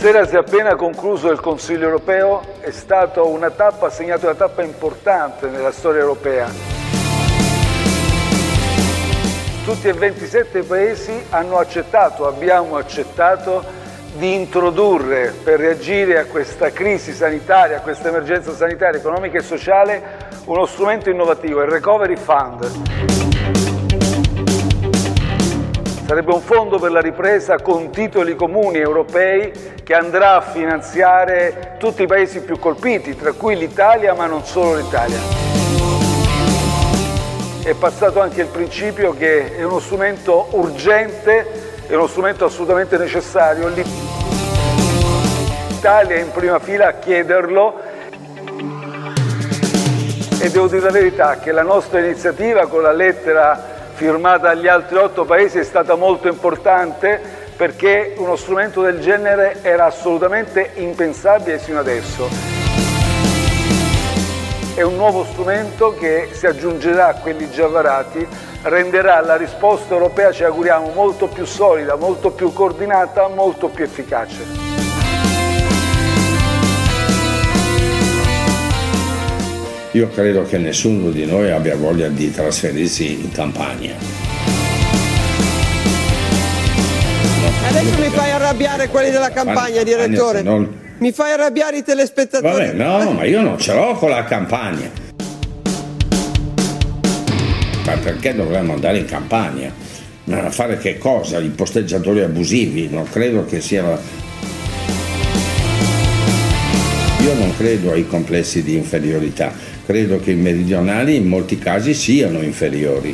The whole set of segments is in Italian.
Buonasera, si è appena concluso il Consiglio europeo, è stata una tappa, ha segnato una tappa importante nella storia europea. Tutti e 27 paesi hanno accettato, abbiamo accettato di introdurre per reagire a questa crisi sanitaria, a questa emergenza sanitaria, economica e sociale, uno strumento innovativo, il Recovery Fund. Sarebbe un fondo per la ripresa con titoli comuni europei che andrà a finanziare tutti i paesi più colpiti, tra cui l'Italia, ma non solo l'Italia. È passato anche il principio che è uno strumento urgente, è uno strumento assolutamente necessario. L'Italia è in prima fila a chiederlo e devo dire la verità che la nostra iniziativa con la lettera firmata dagli altri otto paesi è stata molto importante perché uno strumento del genere era assolutamente impensabile sino adesso. È un nuovo strumento che si aggiungerà a quelli già varati, renderà la risposta europea, ci auguriamo, molto più solida, molto più coordinata, molto più efficace. Io credo che nessuno di noi abbia voglia di trasferirsi in campagna. Adesso mi fai arrabbiare quelli della campagna, direttore. Mi fai arrabbiare i telespettatori. Vabbè, no, ma io non ce l'ho con la campagna. Ma perché dovremmo andare in campagna? Ma a fare che cosa? I posteggiatori abusivi? Non credo che sia io non credo ai complessi di inferiorità, credo che i meridionali in molti casi siano inferiori.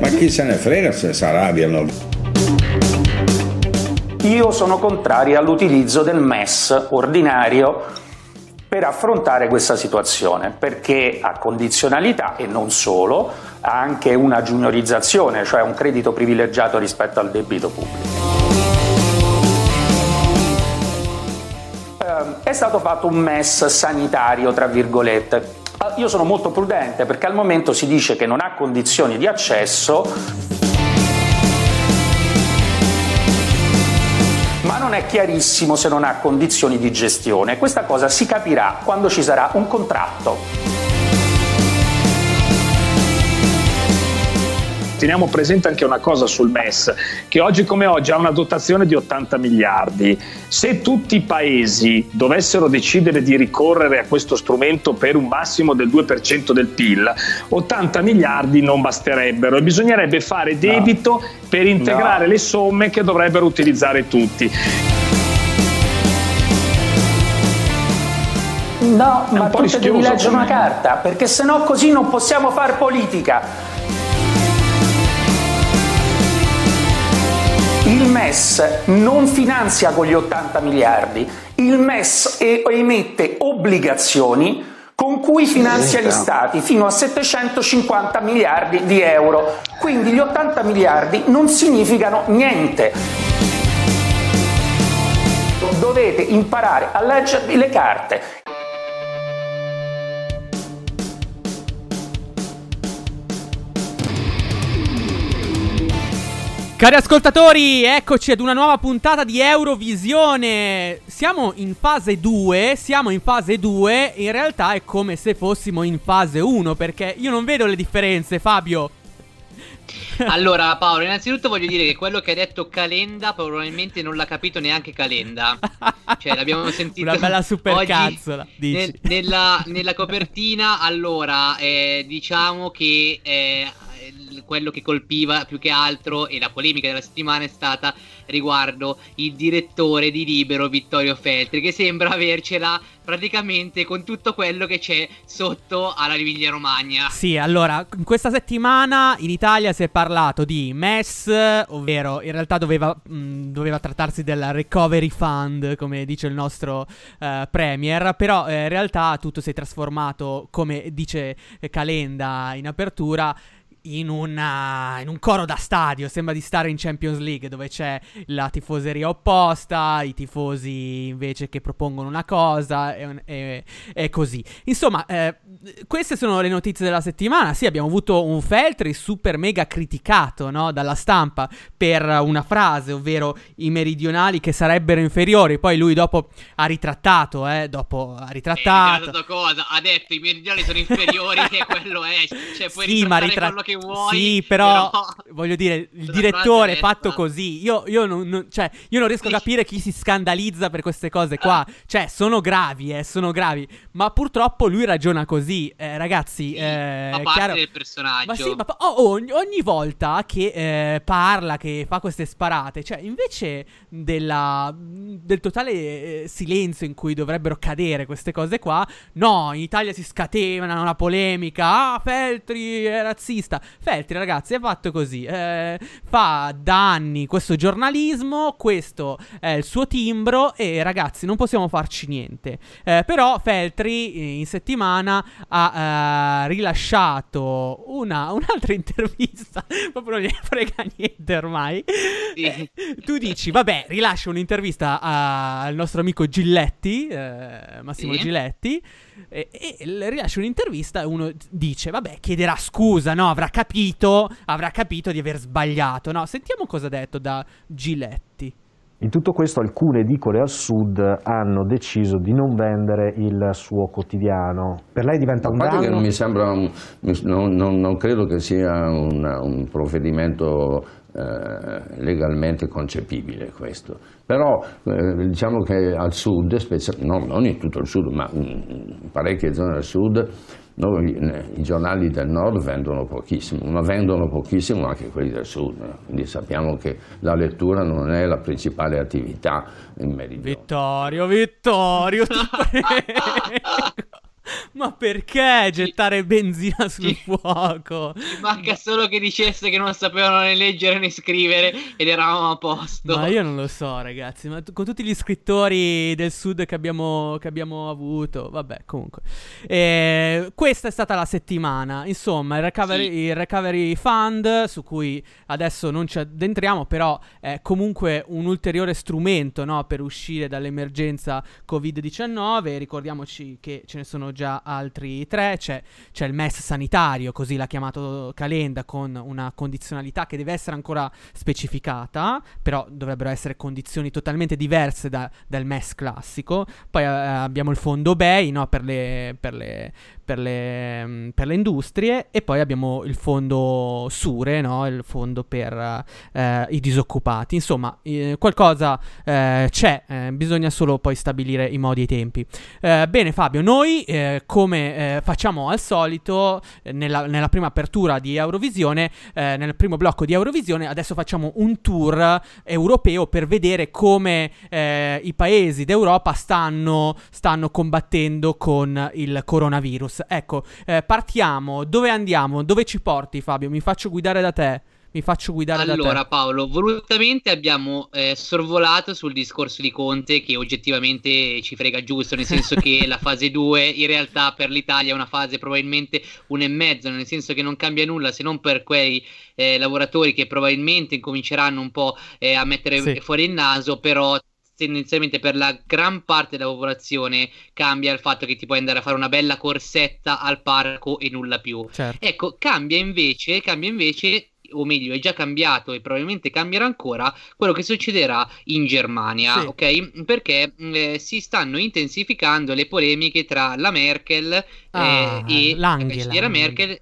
Ma chi se ne frega se si arrabbiano? Io sono contrario all'utilizzo del MES ordinario per affrontare questa situazione, perché ha condizionalità e non solo, ha anche una juniorizzazione, cioè un credito privilegiato rispetto al debito pubblico. È stato fatto un MES sanitario, tra virgolette. Ah, io sono molto prudente perché al momento si dice che non ha condizioni di accesso, ma non è chiarissimo se non ha condizioni di gestione. Questa cosa si capirà quando ci sarà un contratto. Teniamo presente anche una cosa sul MES, che oggi come oggi ha una dotazione di 80 miliardi. Se tutti i paesi dovessero decidere di ricorrere a questo strumento per un massimo del 2% del PIL, 80 miliardi non basterebbero e bisognerebbe fare debito no. per integrare no. le somme che dovrebbero utilizzare tutti. No, ma tu devi leggere una carta, perché sennò così non possiamo fare politica. Il MES non finanzia con gli 80 miliardi, il MES emette obbligazioni con cui finanzia gli stati fino a 750 miliardi di euro. Quindi gli 80 miliardi non significano niente. Dovete imparare a leggervi le carte Cari ascoltatori, eccoci ad una nuova puntata di Eurovisione. Siamo in fase 2, siamo in fase 2, in realtà è come se fossimo in fase 1 perché io non vedo le differenze, Fabio. Allora, Paolo, innanzitutto voglio dire che quello che hai detto Calenda probabilmente non l'ha capito neanche Calenda. Cioè, l'abbiamo sentito. Una bella supercazzola. Nel, nella, nella, copertina, allora, eh, diciamo che eh, quello che colpiva più che altro e la polemica della settimana è stata riguardo il direttore di Libero Vittorio Feltri che sembra avercela praticamente con tutto quello che c'è sotto alla Emilia Romagna. Sì, allora, in questa settimana in Italia si è parlato di MES, ovvero in realtà doveva, mh, doveva trattarsi del Recovery Fund, come dice il nostro uh, Premier, però eh, in realtà tutto si è trasformato, come dice Calenda in apertura, in, una, in, un coro da stadio, sembra di stare in Champions League dove c'è la tifoseria opposta, i tifosi invece che propongono una cosa e, e, e così. Insomma, eh, queste sono le notizie della settimana. Sì, abbiamo avuto un Feltri super mega criticato no, dalla stampa per una frase, ovvero i meridionali che sarebbero inferiori. Poi lui dopo ha ritrattato, eh, dopo ha ritrattato. Eh, cosa? Ha detto i meridionali sono inferiori e quello è. Cioè, puoi sì, ma ritrattato quello che vuoi. Sì, però, però voglio dire, il direttore è fatto così. Io, io, non, non, cioè, io non riesco a capire chi si scandalizza per queste cose qua. Cioè, sono gravi, eh, sono gravi. Ma purtroppo lui ragiona così. Eh, ragazzi, sì, eh, fa parte chiaro... del personaggio. Ma sì, ma oh, ogni, ogni, volta che eh, parla, che fa queste sparate, cioè, invece della, del totale eh, silenzio in cui dovrebbero cadere queste cose qua, no, in Italia si scatena una polemica. Ah, Feltri è razzista. Feltri, ragazzi, è fatto così. Eh, fa da anni questo giornalismo, questo è il suo timbro e ragazzi, non possiamo farci niente. Eh, però Feltri eh, in settimana ha eh, rilasciato una, un'altra intervista, proprio non gli frega niente ormai. Sì. Eh, tu dici, vabbè, rilascia un'intervista al nostro amico Giletti, eh, Massimo sì. Giletti e, e rilascia un'intervista e uno dice, vabbè, chiederà scusa, no? Avrà capito, avrà capito di aver sbagliato, no? Sentiamo cosa ha detto da Giletti. In tutto questo alcune edicole al sud hanno deciso di non vendere il suo quotidiano. Per lei diventa un danno? Che non mi sembra, un, non, non, non, credo che sia un, un provvedimento legalmente concepibile questo. Però eh, diciamo che al sud, no, non in tutto il sud, ma in parecchie zone del sud, noi, i giornali del nord vendono pochissimo, ma vendono pochissimo anche quelli del sud, quindi sappiamo che la lettura non è la principale attività in meridione. Vittorio, Vittorio, ti prego. Ma perché gettare benzina sul fuoco? Ci manca solo che dicesse che non sapevano né leggere né scrivere ed eravamo a posto. Ma io non lo so, ragazzi. Ma t- con tutti gli scrittori del sud che abbiamo, che abbiamo avuto, vabbè, comunque. Eh, questa è stata la settimana. Insomma, il recovery, sì. il recovery, Fund, su cui adesso non ci addentriamo, però è comunque un ulteriore strumento no, per uscire dall'emergenza Covid-19. Ricordiamoci che ce ne sono già altri tre, c'è, c'è, il MES sanitario, così l'ha chiamato Calenda, con una condizionalità che deve essere ancora specificata, però dovrebbero essere condizioni totalmente diverse da, dal MES classico. Poi eh, abbiamo il fondo BEI no, per, le, per, le, per, le, mm, per, le, industrie e poi abbiamo il fondo SURE, no, il fondo per eh, i disoccupati. Insomma, eh, qualcosa eh, c'è, eh, bisogna solo poi stabilire i modi e i tempi. Eh, bene Fabio, noi eh, come facciamo al solito nella, nella, prima apertura di Eurovisione, nel primo blocco di Eurovisione, adesso facciamo un tour europeo per vedere come i paesi d'Europa stanno, stanno, combattendo con il coronavirus. Ecco, partiamo, dove andiamo? Dove ci porti Fabio? Mi faccio guidare da te mi faccio guidare allora, da te. Allora Paolo, volutamente abbiamo eh, sorvolato sul discorso di Conte che oggettivamente ci frega giusto, nel senso che la fase 2 in realtà per l'Italia è una fase probabilmente un e mezzo, nel senso che non cambia nulla se non per quei eh, lavoratori che probabilmente incominceranno un po' eh, a mettere sì. fuori il naso, però tendenzialmente per la gran parte della popolazione cambia il fatto che ti puoi andare a fare una bella corsetta al parco e nulla più. Certo. Ecco, cambia invece, cambia invece o meglio è già cambiato e probabilmente cambierà ancora quello che succederà in Germania, sì. ok? Perché eh, si stanno intensificando le polemiche tra la Merkel eh, ah, e la cancelliera Merkel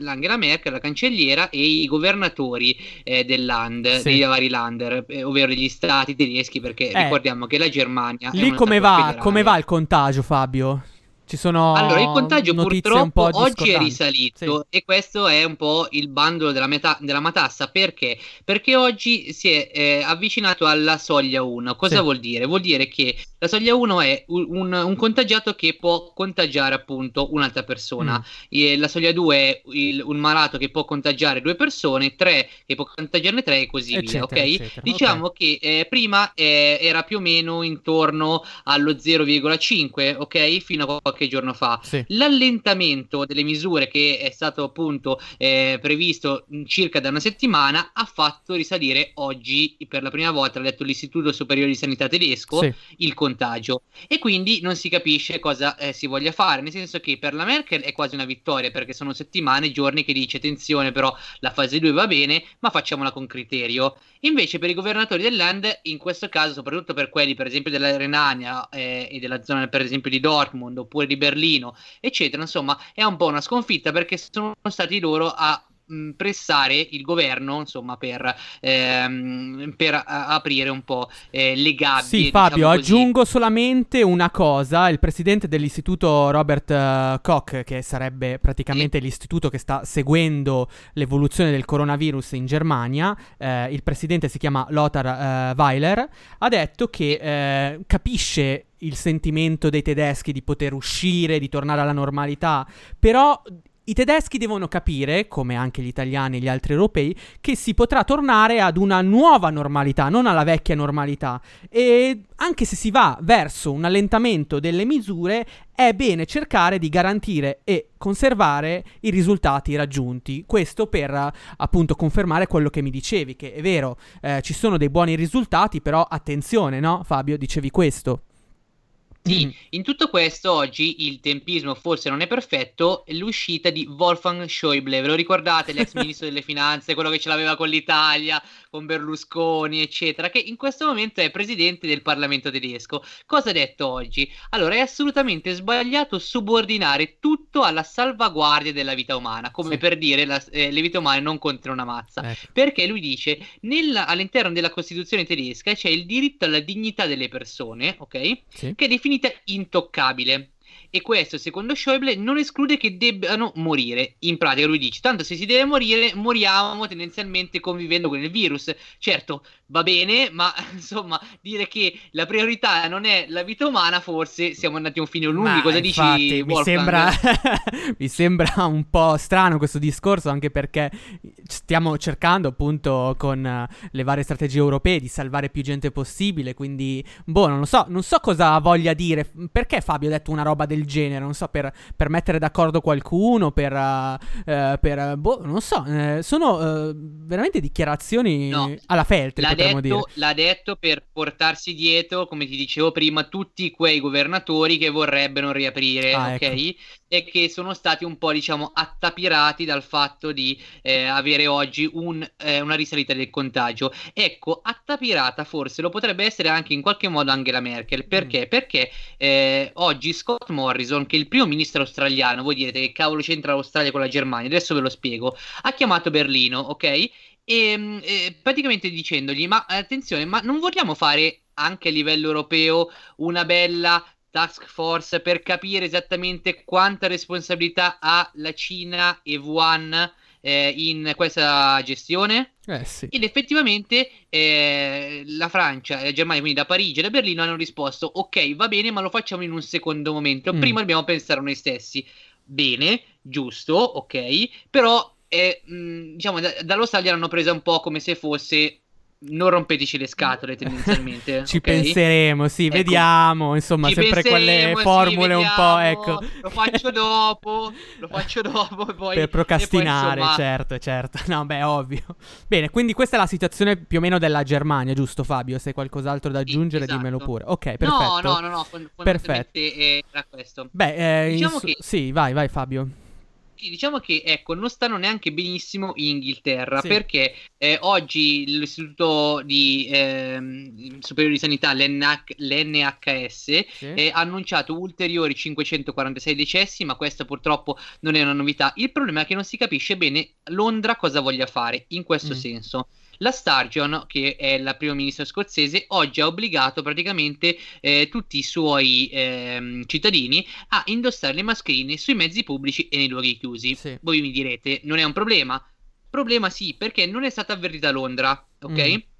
l'Angela Merkel, la cancelliera, e i governatori eh, del land, sì. dei vari lander, eh, ovvero gli stati tedeschi, perché eh, ricordiamo che la Germania. Lì come va, come va il contagio, Fabio? Ci sono allora, il contagio purtroppo oggi è risalito sì. e questo è un po' il bandolo della, metà, della matassa. Perché? Perché oggi si è eh, avvicinato alla soglia 1. Cosa sì. vuol dire? Vuol dire che la soglia 1 è un, un, contagiato che può contagiare appunto un'altra persona. Mm. la soglia 2 è il, un malato che può contagiare due persone, 3 che può contagiarne 3 e così eccetera, via. Ok? Eccetera. Diciamo okay. che eh, prima eh, era più o meno intorno allo 0,5, ok? Fino a qualche qualche giorno fa. Sì. L'allentamento delle misure che è stato appunto eh, previsto circa da una settimana ha fatto risalire oggi per la prima volta, l'ha detto l'Istituto Superiore di Sanità tedesco, Sì. il contagio. E quindi non si capisce cosa eh, si voglia fare, nel senso che per la Merkel è quasi una vittoria perché sono settimane, giorni che dice attenzione però la fase 2 va bene, ma facciamola con criterio. Invece per i governatori del land, in questo caso, soprattutto per quelli per esempio della Renania eh, e della zona per esempio di Dortmund oppure di Berlino, eccetera, insomma è un po' una sconfitta perché sono stati loro a pressare il governo insomma per, ehm, per aprire un po' eh, le gabbie Sì, Fabio, diciamo aggiungo solamente una cosa. Il presidente dell'istituto Robert eh, Koch, che sarebbe praticamente l'istituto che sta seguendo l'evoluzione del coronavirus in Germania, eh, il presidente si chiama Lothar eh, Weiler, ha detto che eh, capisce il sentimento dei tedeschi di poter uscire, di tornare alla normalità, però i tedeschi devono capire, come anche gli italiani e gli altri europei, che si potrà tornare ad una nuova normalità, non alla vecchia normalità. E anche se si va verso un allentamento delle misure, è bene cercare di garantire e conservare i risultati raggiunti. Questo per appunto confermare quello che mi dicevi, che è vero, eh, ci sono dei buoni risultati, però attenzione, no? Fabio, dicevi questo. Sì, in tutto questo oggi il tempismo forse non è perfetto, l'uscita di Wolfgang Schäuble, ve lo ricordate, l'ex ministro delle finanze, quello che ce l'aveva con l'Italia, con Berlusconi, eccetera, che in questo momento è presidente del Parlamento tedesco. Cosa ha detto oggi? Allora, è assolutamente sbagliato subordinare tutto alla salvaguardia della vita umana, come Sì. per dire la- eh, le vite umane non contano una mazza. Ecco. Perché lui dice, nel- all'interno della Costituzione tedesca c'è il diritto alla dignità delle persone, ok? Sì. Che è definita intoccabile. E questo, secondo Schäuble, non esclude che debbano morire. In pratica, lui dice: tanto se si deve morire, moriamo tendenzialmente convivendo con il virus. Certo, va bene, ma insomma, dire che la priorità non è la vita umana, forse siamo andati a un fine lunghi. Ma Cosa infatti, dici, mi sembra, mi sembra un po' strano questo discorso, anche perché stiamo cercando appunto con eh, le varie strategie europee di salvare più gente possibile, quindi boh, non lo so, non so cosa voglia dire, perché Fabio ha detto una roba del genere, non so, per, per mettere d'accordo qualcuno, per, eh, per boh, non so, eh, sono eh, veramente dichiarazioni No, alla Feltri, potremmo dire. Detto, l'ha detto per portarsi dietro, come ti dicevo prima, tutti quei governatori che vorrebbero riaprire, Ah, ok? ecco. E che sono stati un po', diciamo, attapirati dal fatto di eh, avere oggi un, eh, una risalita del contagio. Ecco, attapirata forse lo potrebbe essere anche in qualche modo Angela Merkel. Perché? Perché eh, oggi Scott Morrison, che è il primo ministro australiano, voi direte che cavolo c'entra l'Australia con la Germania? Adesso ve lo spiego. Ha chiamato Berlino, ok? E, mm, eh, praticamente dicendogli: Ma attenzione, ma non vogliamo fare anche a livello europeo una bella task force per capire esattamente quanta responsabilità ha la Cina e Wuhan eh, in questa gestione? Eh sì. Ed effettivamente eh, la Francia e la Germania, quindi da Parigi e da Berlino, hanno risposto: Ok, va bene, ma lo facciamo in un secondo momento. Mm. Prima dobbiamo pensare a noi stessi. Bene, giusto, ok, però eh, mh, diciamo da- dall'Australia l'hanno presa un po' come se fosse non rompeteci le scatole tendenzialmente. Ci ok? penseremo, sì, Ecco. vediamo, insomma, sempre quelle penseremo, sì, formule un po', vediamo, ecco. Lo faccio dopo, lo faccio dopo e poi... per e poi, procrastinare, insomma, certo, certo. No, beh, ovvio. Bene, quindi questa è la situazione più o meno della Germania, giusto Fabio? Se hai qualcos'altro da Sì, aggiungere, esatto. dimmelo pure. Ok, perfetto. No, no, no, no, fondamentalmente era questo. Beh, eh, Diciamo ins- che- sì, vai, vai Fabio. Diciamo che ecco, non stanno neanche benissimo in Inghilterra Sì. perché eh, oggi l'Istituto di, ehm, Superiore di Sanità, l'NH l'NHS, Sì. eh, ha annunciato ulteriori 546 decessi, ma questa purtroppo non è una novità. Il problema è che non si capisce bene Londra cosa voglia fare in questo Mm. senso. La Sturgeon, che è la prima ministra scozzese, oggi ha obbligato praticamente eh, tutti i suoi ehm, cittadini a indossare le mascherine sui mezzi pubblici e nei luoghi chiusi. Sì. Voi mi direte, non è un problema? Problema sì, perché non è stata avvertita Londra, ok? Mm.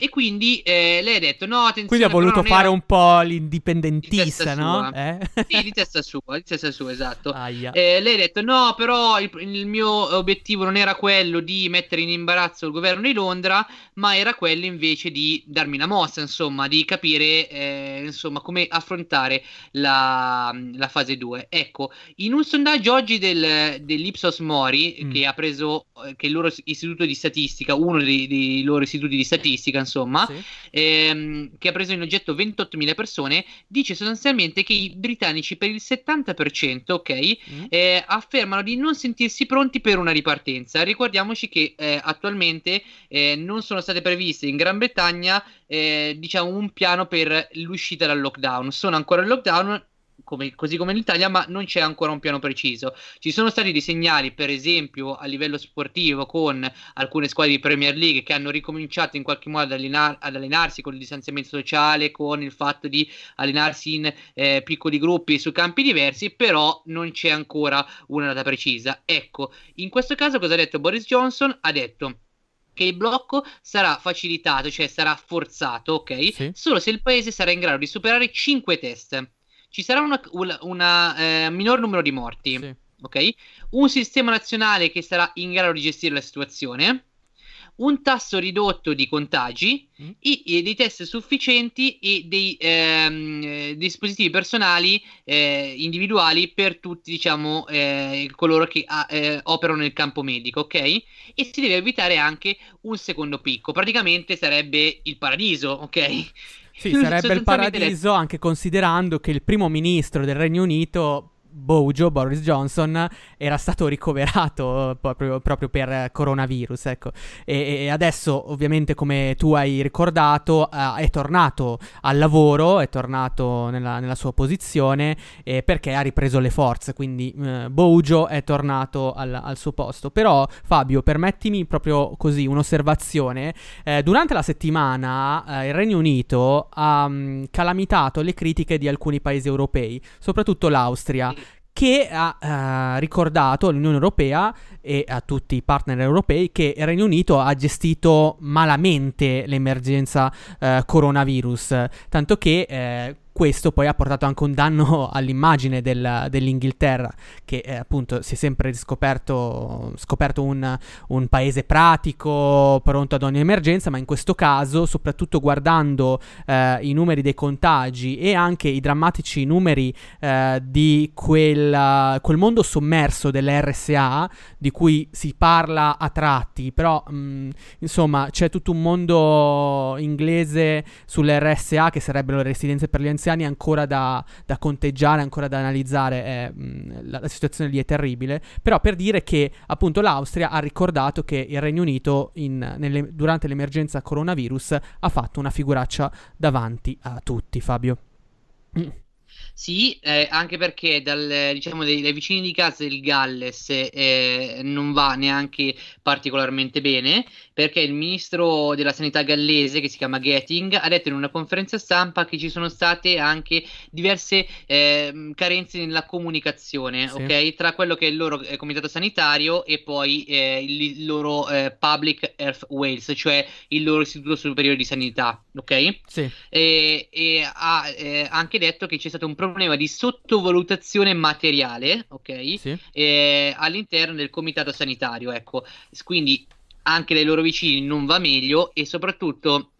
E quindi eh, lei ha detto: No, attenzione. Quindi ha voluto fare era... un po' l'indipendentista, no? Eh? Sì, di testa sua, di testa sua, esatto. Eh, lei ha detto: No, però il, il, mio obiettivo non era quello di mettere in imbarazzo il governo di Londra, ma era quello invece di darmi una mossa, insomma, di capire eh, insomma, come affrontare la, la, fase 2. Ecco, in un sondaggio oggi del, dell'Ipsos Mori, mm. che ha preso eh, che il loro istituto di statistica, uno dei, dei loro istituti di statistica, insomma, sì. ehm, che ha preso in oggetto 28.000 persone, dice sostanzialmente che i britannici per il 70%, ok, mm. eh, affermano di non sentirsi pronti per una ripartenza. Ricordiamoci che eh, attualmente eh, non sono state previste in Gran Bretagna, eh, diciamo, un piano per l'uscita dal lockdown. Sono ancora in lockdown, come, così come in Italia, ma non c'è ancora un piano preciso. Ci sono stati dei segnali, per esempio, a livello sportivo, con alcune squadre di Premier League che hanno ricominciato in qualche modo ad, allenar- ad allenarsi con il distanziamento sociale, con il fatto di allenarsi in eh, piccoli gruppi su campi diversi, però non c'è ancora una data precisa. Ecco, in questo caso cosa ha detto Boris Johnson? Ha detto che il blocco sarà facilitato, cioè sarà forzato, ok? Sì. Solo se il paese sarà in grado di superare 5 test ci sarà un eh, minor numero di morti. Sì. Ok? Un sistema nazionale che sarà in grado di gestire la situazione. Un tasso ridotto di contagi, mm. e, e, dei test sufficienti e dei ehm, dispositivi personali eh, individuali per tutti, diciamo, eh, coloro che ah, eh, operano nel campo medico, ok? E si deve evitare anche un secondo picco. Praticamente sarebbe il paradiso, ok? Sì, sarebbe il paradiso anche considerando che il primo ministro del Regno Unito Bojo, Boris Johnson, era stato ricoverato proprio, proprio per coronavirus. Ecco. E, e, adesso, ovviamente, come tu hai ricordato, uh, è tornato al lavoro, è tornato nella, nella sua posizione eh, perché ha ripreso le forze. Quindi uh, Bojo è tornato al, al, suo posto. Però, Fabio, permettimi proprio così un'osservazione. Eh, durante la settimana eh, il Regno Unito ha um, calamitato le critiche di alcuni paesi europei, soprattutto l'Austria che ha uh, ricordato all'Unione Europea e a tutti i partner europei che il Regno Unito ha gestito malamente l'emergenza uh, coronavirus, tanto che uh, questo poi ha portato anche un danno all'immagine del, dell'Inghilterra, che eh, appunto si è sempre scoperto, scoperto un, un, paese pratico, pronto ad ogni emergenza, ma in questo caso, soprattutto guardando eh, i numeri dei contagi e anche i drammatici numeri eh, di quel, quel, mondo sommerso dell'RSA, di cui si parla a tratti, però mh, mm, insomma c'è tutto un mondo inglese sull'RSA che sarebbero le residenze per gli anziani anni ancora da, da conteggiare, ancora da analizzare, eh, la, la, situazione lì è terribile, però per dire che appunto l'Austria ha ricordato che il Regno Unito in, nelle, durante l'emergenza coronavirus ha fatto una figuraccia davanti a tutti, Fabio. Sì, eh, anche perché dal, diciamo, dai, dai, vicini di casa del Galles eh, non va neanche particolarmente bene, perché il ministro della sanità gallese, che si chiama Getting, ha detto in una conferenza stampa che ci sono state anche diverse eh, carenze nella comunicazione, sì. ok? Tra quello che è il loro eh, comitato sanitario e poi eh, il, il, loro eh, Public Health Wales, cioè il loro istituto superiore di sanità, ok? Sì. E, e ha anche detto che c'è stato un problema di sottovalutazione materiale, ok? Sì. Eh, all'interno del comitato sanitario, ecco. Quindi anche dai loro vicini non va meglio e soprattutto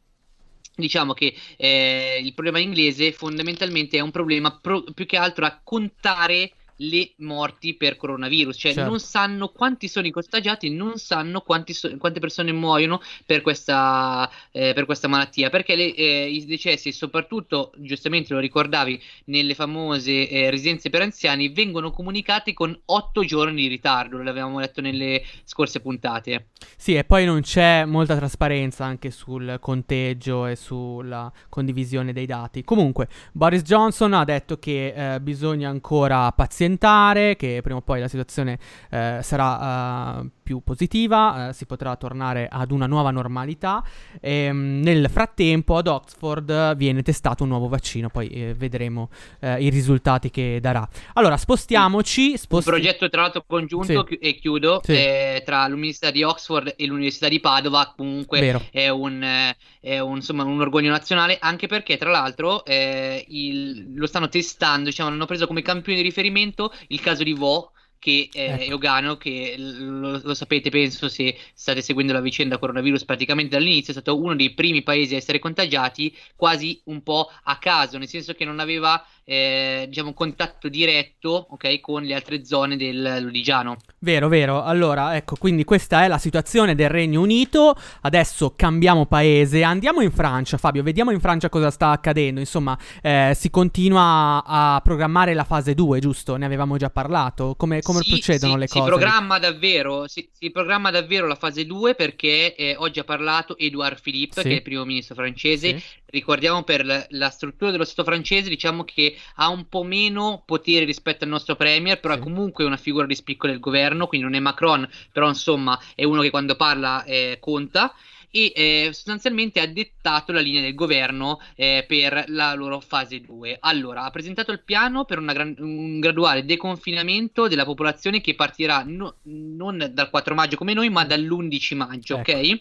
diciamo che eh, il problema inglese fondamentalmente è un problema pro- più che altro a contare le morti per coronavirus, cioè certo. non sanno quanti sono i contagiati, non sanno so- quante persone muoiono per questa, eh, per questa malattia, perché le, eh, i decessi, soprattutto giustamente lo ricordavi, nelle famose eh, residenze per anziani, vengono comunicati con otto giorni di ritardo, l'avevamo letto nelle scorse puntate. Sì, e poi non c'è molta trasparenza anche sul conteggio e sulla condivisione dei dati. Comunque, Boris Johnson ha detto che eh, bisogna ancora pazienza allentare, che prima o poi la situazione eh, sarà uh, più positiva, uh, si potrà tornare ad una nuova normalità. E, ehm, nel frattempo ad Oxford viene testato un nuovo vaccino, poi eh, vedremo eh, i risultati che darà. Allora, spostiamoci. Sposti- un progetto tra l'altro congiunto sì. e chiudo sì. eh, tra l'Università di Oxford e l'Università di Padova, comunque è un, è un, insomma, un orgoglio nazionale, anche perché tra l'altro eh, il, lo stanno testando, diciamo, hanno preso come campione di riferimento il caso di Vo che eh, ecco. Eogano, che lo, lo, sapete, penso, se state seguendo la vicenda coronavirus praticamente dall'inizio, è stato uno dei primi paesi a essere contagiati, quasi un po' a caso, nel senso che non aveva eh, diciamo, contatto diretto okay, con le altre zone del Lodigiano. Vero, vero. Allora, ecco, quindi questa è la situazione del Regno Unito. Adesso cambiamo paese, andiamo in Francia, Fabio, vediamo in Francia cosa sta accadendo. Insomma, eh, si continua a programmare la fase 2, giusto? Ne avevamo già parlato. Come, come sì, procedono sì, le cose? Si programma davvero, si, si programma davvero la fase 2 perché eh, oggi ha parlato Edouard Philippe, sì. che è il primo ministro francese. Ricordiamo per la, struttura dello Stato francese, diciamo che ha un po' meno potere rispetto al nostro Premier, però sì. è comunque una figura di spicco del governo, quindi non è Macron, però insomma è uno che quando parla eh, conta e eh, sostanzialmente ha dettato la linea del governo eh, per la loro fase 2. Allora, ha presentato il piano per gran- un graduale deconfinamento della popolazione che partirà no- non dal 4 maggio come noi, ma dall'11 maggio, ecco. ok?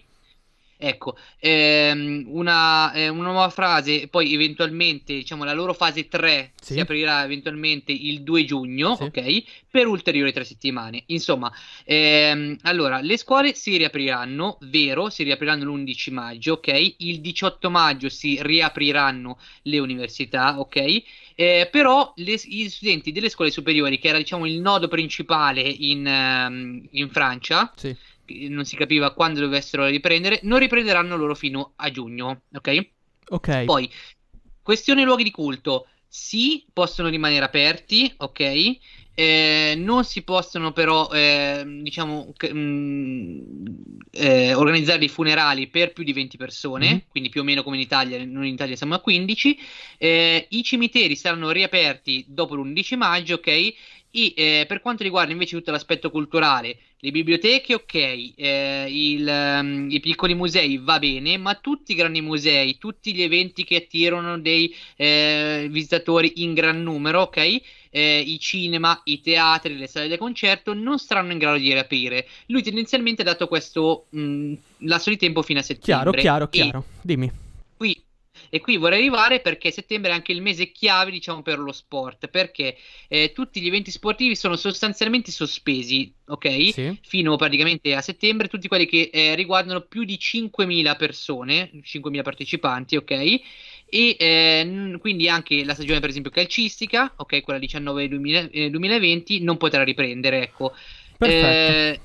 Ecco, ehm, una, eh, una, nuova frase, poi eventualmente, diciamo, la loro fase 3 sì. si aprirà eventualmente il 2 giugno, sì. ok? Per ulteriori tre settimane. Insomma, ehm, allora, le scuole si riapriranno, vero, si riapriranno l'11 maggio, ok? Il 18 maggio si riapriranno le università, ok? Eh, però le, gli studenti delle scuole superiori, che era diciamo il nodo principale in, um, in Francia, sì non si capiva quando dovessero riprendere, non riprenderanno loro fino a giugno, ok? Ok. Poi, questione luoghi di culto, sì, possono rimanere aperti, ok? Eh, non si possono però, eh, diciamo, mh, mm, eh, organizzare i funerali per più di 20 persone, mm-hmm. quindi più o meno come in Italia, noi in Italia siamo a 15. Eh, I cimiteri saranno riaperti dopo l'11 maggio, ok? E eh, per quanto riguarda invece tutto l'aspetto culturale, le biblioteche, ok, eh, il, um, i piccoli musei va bene, ma tutti i grandi musei, tutti gli eventi che attirano dei eh, visitatori in gran numero, ok, eh, i cinema, i teatri, le sale da concerto non saranno in grado di riaprire. Lui tendenzialmente ha dato questo mh, lasso di tempo fino a settembre. Chiaro, chiaro, chiaro. Dimmi. E qui vorrei arrivare perché settembre è anche il mese chiave, diciamo, per lo sport, perché eh, tutti gli eventi sportivi sono sostanzialmente sospesi, ok? Sì. Fino praticamente a settembre, tutti quelli che eh, riguardano più di 5.000 persone, 5.000 partecipanti, ok? E eh, quindi anche la stagione, per esempio, calcistica, ok, quella 19-2020, eh, non potrà riprendere, ecco. Perfetto. Eh,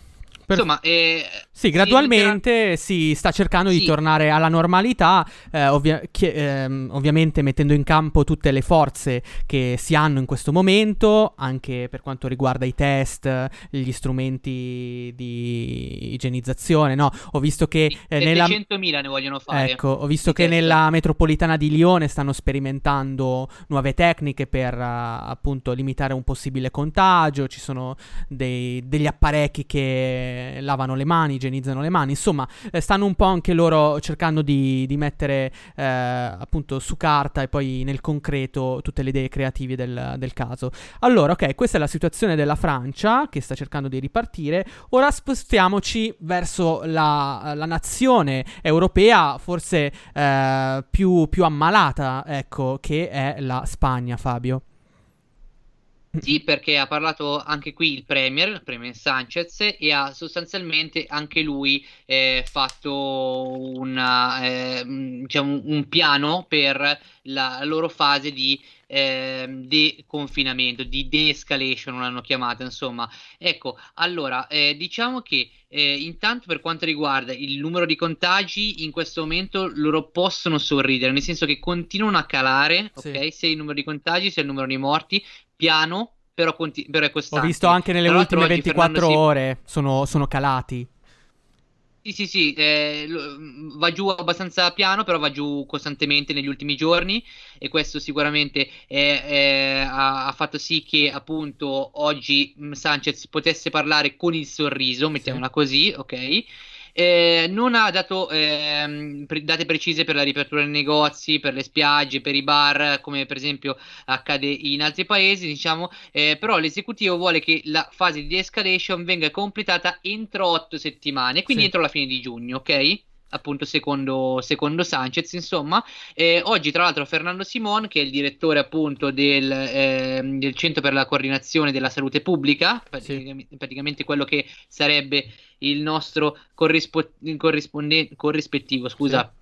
per... Insomma, eh, sì, gradualmente si, sta cercando sì. di tornare alla normalità, eh, ovvia- che, ehm, ovviamente mettendo in campo tutte le forze che si hanno in questo momento, anche per quanto riguarda i test, gli strumenti di igienizzazione. No, ho visto che eh, nella... ne vogliono fare. Ecco, ho visto che test. nella metropolitana di Lione stanno sperimentando nuove tecniche per appunto limitare un possibile contagio. Ci sono dei, degli apparecchi che lavano le mani igienizzano le mani. Insomma, eh, stanno un po' anche loro cercando di, di mettere eh, appunto su carta e poi nel concreto tutte le idee creative del, del, caso. Allora, ok, questa è la situazione della Francia che sta cercando di ripartire. Ora spostiamoci verso la, la nazione europea, forse eh, più, più ammalata, ecco, che è la Spagna, Fabio. Sì, perché ha parlato anche qui il Premier, il Premier Sanchez, e ha sostanzialmente anche lui eh, fatto una, eh, diciamo, un piano per la loro fase di eh, deconfinamento, di de-escalation l'hanno chiamata, insomma. Ecco, allora, eh, diciamo che eh, intanto per quanto riguarda il numero di contagi, in questo momento loro possono sorridere, nel senso che continuano a calare, sì. ok? Sia il numero di contagi sia il numero di morti, piano, però, conti- però è costante. Ho visto anche nelle ultime 24 ore sono, sono calati. Sì, sì, sì, eh, va giù abbastanza piano, però va giù costantemente negli ultimi giorni e questo sicuramente è, è, ha, ha, fatto sì che appunto oggi Sanchez potesse parlare con il sorriso, mettiamola sì. così, ok? Eh, non ha dato eh, date precise per la riapertura dei negozi, per le spiagge, per i bar, come per esempio accade in altri paesi, diciamo, eh, però l'esecutivo vuole che la fase di de-escalation venga completata entro otto settimane, quindi sì. entro la fine di giugno, ok? Appunto secondo, secondo Sanchez insomma eh, oggi tra l'altro Fernando Simon che è il direttore appunto del, eh, del centro per la coordinazione della salute pubblica praticamente, sì. praticamente quello che sarebbe il nostro corrispo- corrisponde- corrispettivo scusa sì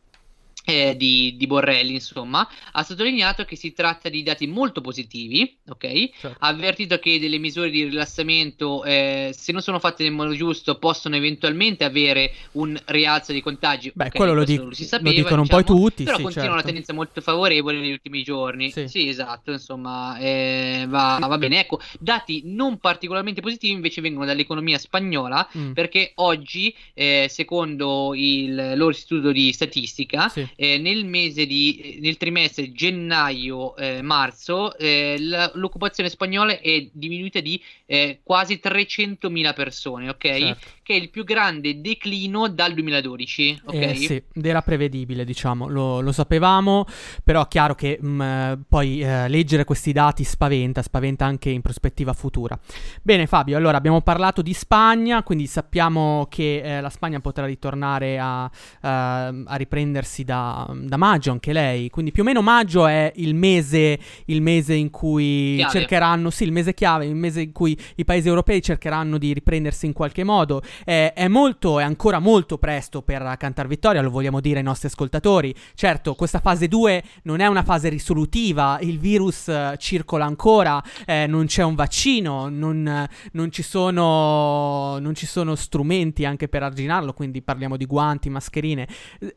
eh, di, di, Borrelli, insomma, ha sottolineato che si tratta di dati molto positivi, ok? Certo. Ha avvertito che delle misure di rilassamento, eh, se non sono fatte nel modo giusto, possono eventualmente avere un rialzo dei contagi. Beh, okay, quello lo, dic- si sapeva, lo dicono diciamo, un po' tutti. Però sì, continua certo. una tendenza molto favorevole negli ultimi giorni. Sì, sì esatto, insomma, eh, va, va, bene. Ecco, dati non particolarmente positivi invece vengono dall'economia spagnola, mm. perché oggi, eh, secondo il loro istituto di statistica, sì eh, nel mese di nel trimestre gennaio-marzo eh, eh, l'occupazione spagnola è diminuita di eh, quasi 300.000 persone, ok? Certo. Che è il più grande declino dal 2012, ok? Eh, sì, era prevedibile, diciamo, lo, lo sapevamo, però è chiaro che mh, mm, poi eh, leggere questi dati spaventa, spaventa anche in prospettiva futura. Bene Fabio, allora abbiamo parlato di Spagna, quindi sappiamo che eh, la Spagna potrà ritornare a, a riprendersi da, da, maggio, anche lei, quindi più o meno maggio è il mese, il mese in cui chiave. cercheranno, sì, il mese chiave, il mese in cui i paesi europei cercheranno di riprendersi in qualche modo. Eh, è molto, è ancora molto presto per cantare vittoria, lo vogliamo dire ai nostri ascoltatori. Certo, questa fase 2 non è una fase risolutiva, il virus uh, circola ancora, eh, non c'è un vaccino, non, non, ci sono, non, ci sono, strumenti anche per arginarlo, quindi parliamo di guanti, mascherine.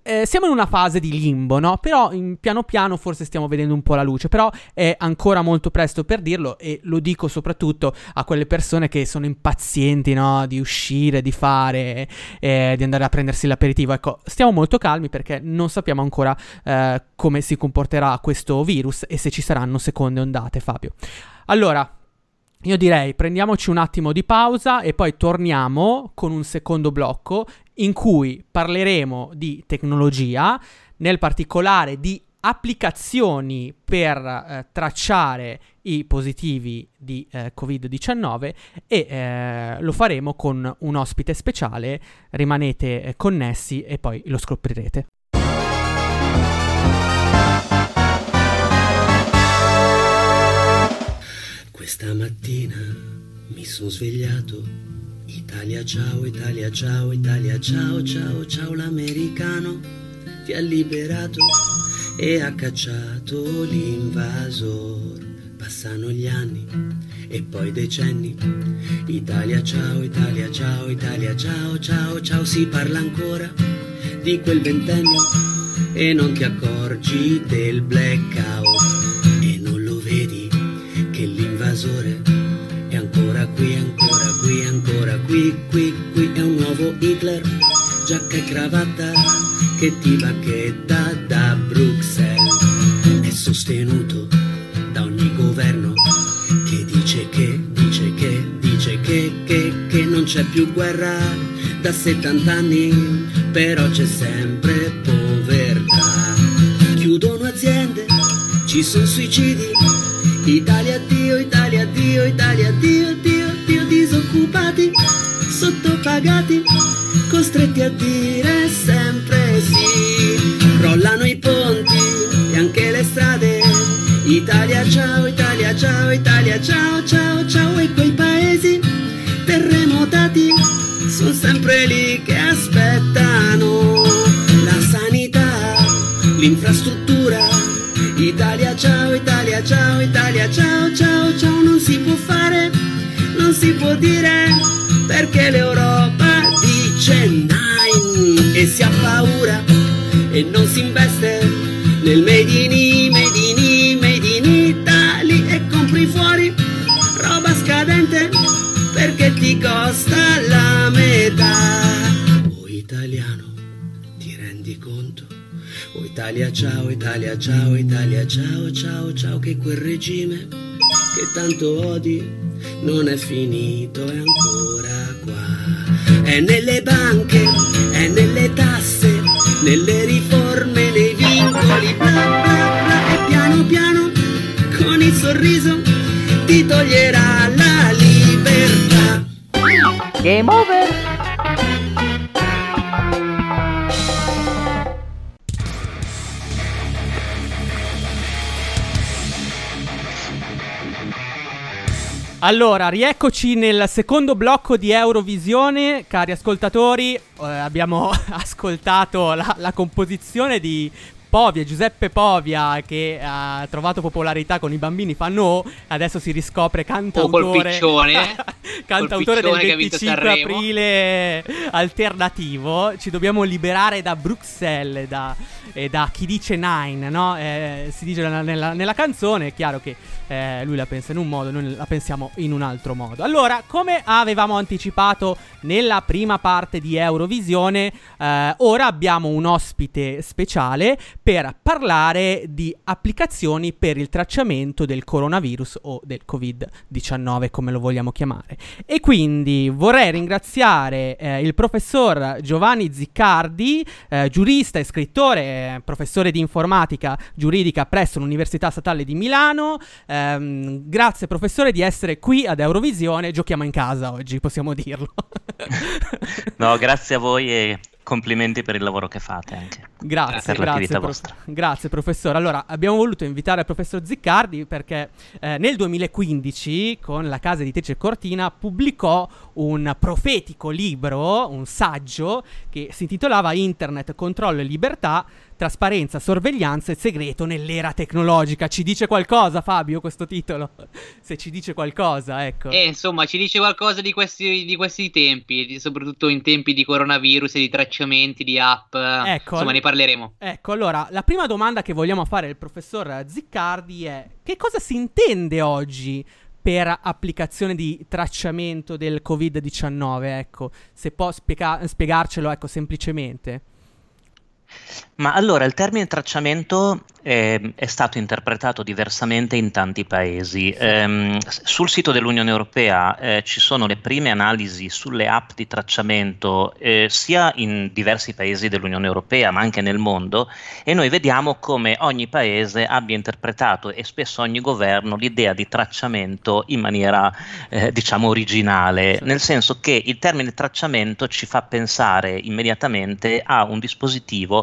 Eh, siamo in una fase di limbo, no? Però in, piano piano forse stiamo vedendo un po' la luce, però è ancora molto presto per dirlo e lo dico soprattutto a quelle persone che sono impazienti no? di uscire, di fare, eh, di andare a prendersi l'aperitivo. Ecco, stiamo molto calmi perché non sappiamo ancora eh, come si comporterà questo virus e se ci saranno seconde ondate, Fabio. Allora, io direi prendiamoci un attimo di pausa e poi torniamo con un secondo blocco in cui parleremo di tecnologia, nel particolare di applicazioni per eh, tracciare i positivi di eh, Covid-19 e eh, lo faremo con un ospite speciale. Rimanete eh, connessi e poi lo scoprirete. Questa mattina mi sono svegliato. Italia ciao, Italia ciao, Italia ciao, ciao, ciao l'americano ti ha liberato e ha cacciato l'invasor. Passano gli anni e poi decenni. Italia ciao, Italia ciao, Italia ciao, ciao, ciao, si parla ancora di quel ventennio e non ti accorgi del blackout. E non lo vedi che l'invasore è ancora qui, ancora qui, ancora qui, qui, qui. È un nuovo Hitler, giacca e cravatta che ti bacchetta da Bruxelles. È sostenuto non c'è più guerra da 70 anni, però c'è sempre povertà. Chiudono aziende, ci sono suicidi, Italia Dio, Italia Dio, Italia Dio, Dio, Dio, disoccupati, sottopagati costretti a dire sempre sì. Crollano i ponti e anche le strade. Italia ciao, Italia ciao, Italia ciao, ciao, ciao. E quei l'infrastruttura. Italia ciao, Italia ciao, Italia ciao, ciao, ciao. Non si può fare, non si può dire perché l'Europa dice nine e si ha paura e non si investe nel made in made in made in Italy e compri fuori roba scadente perché ti costa Italia ciao, Italia ciao, Italia ciao, ciao, ciao, che quel regime che tanto odi non è finito, è ancora qua. È nelle banche, è nelle tasse, nelle riforme, nei vincoli, bla bla bla, e piano piano, con il sorriso, ti toglierà la libertà. Game over! Allora, rieccoci nel secondo blocco di Eurovisione, cari ascoltatori. Eh, abbiamo ascoltato la, la composizione di Povia, Giuseppe Povia, che ha trovato popolarità con i bambini O, adesso si riscopre cantautore. Oh, col piccione. cantautore col del 25 aprile alternativo. Ci dobbiamo liberare da Bruxelles da, e da chi dice Nine, no? Eh, si dice nella, nella, nella, canzone, è chiaro che eh, lui la pensa in un modo, noi la pensiamo in un altro modo. Allora, come avevamo anticipato nella prima parte di Eurovisione, eh, ora abbiamo un ospite speciale per parlare di applicazioni per il tracciamento del coronavirus o del Covid-19, come lo vogliamo chiamare. E quindi vorrei ringraziare eh, il professor Giovanni Ziccardi, eh, giurista e scrittore, eh, professore di informatica giuridica presso l'Università Statale di Milano. Ehm, grazie professore di essere qui ad Eurovisione. Giochiamo in casa oggi, possiamo dirlo. no, grazie a voi e complimenti per il lavoro che fate anche. Grazie, grazie, pro- grazie professore. Allora, abbiamo voluto invitare il professor Ziccardi perché eh, nel 2015 con la casa editrice Cortina pubblicò un profetico libro, un saggio che si intitolava Internet, controllo e libertà, trasparenza, sorveglianza e segreto nell'era tecnologica. Ci dice qualcosa Fabio questo titolo? Se ci dice qualcosa, ecco. Eh, insomma, ci dice qualcosa di questi, di questi tempi, soprattutto in tempi di coronavirus e di tracciamenti di app. Ecco, insomma, ne parleremo. Ecco, allora, la prima domanda che vogliamo fare al professor Ziccardi è che cosa si intende oggi per applicazione di tracciamento del Covid-19, ecco, se può spiega- spiegarcelo, ecco, semplicemente. Ma allora il termine tracciamento eh, è stato interpretato diversamente in tanti paesi. Eh, sul sito dell'Unione Europea eh, ci sono le prime analisi sulle app di tracciamento eh, sia in diversi paesi dell'Unione Europea ma anche nel mondo e noi vediamo come ogni paese abbia interpretato e spesso ogni governo l'idea di tracciamento in maniera eh, diciamo originale, nel senso che il termine tracciamento ci fa pensare immediatamente a un dispositivo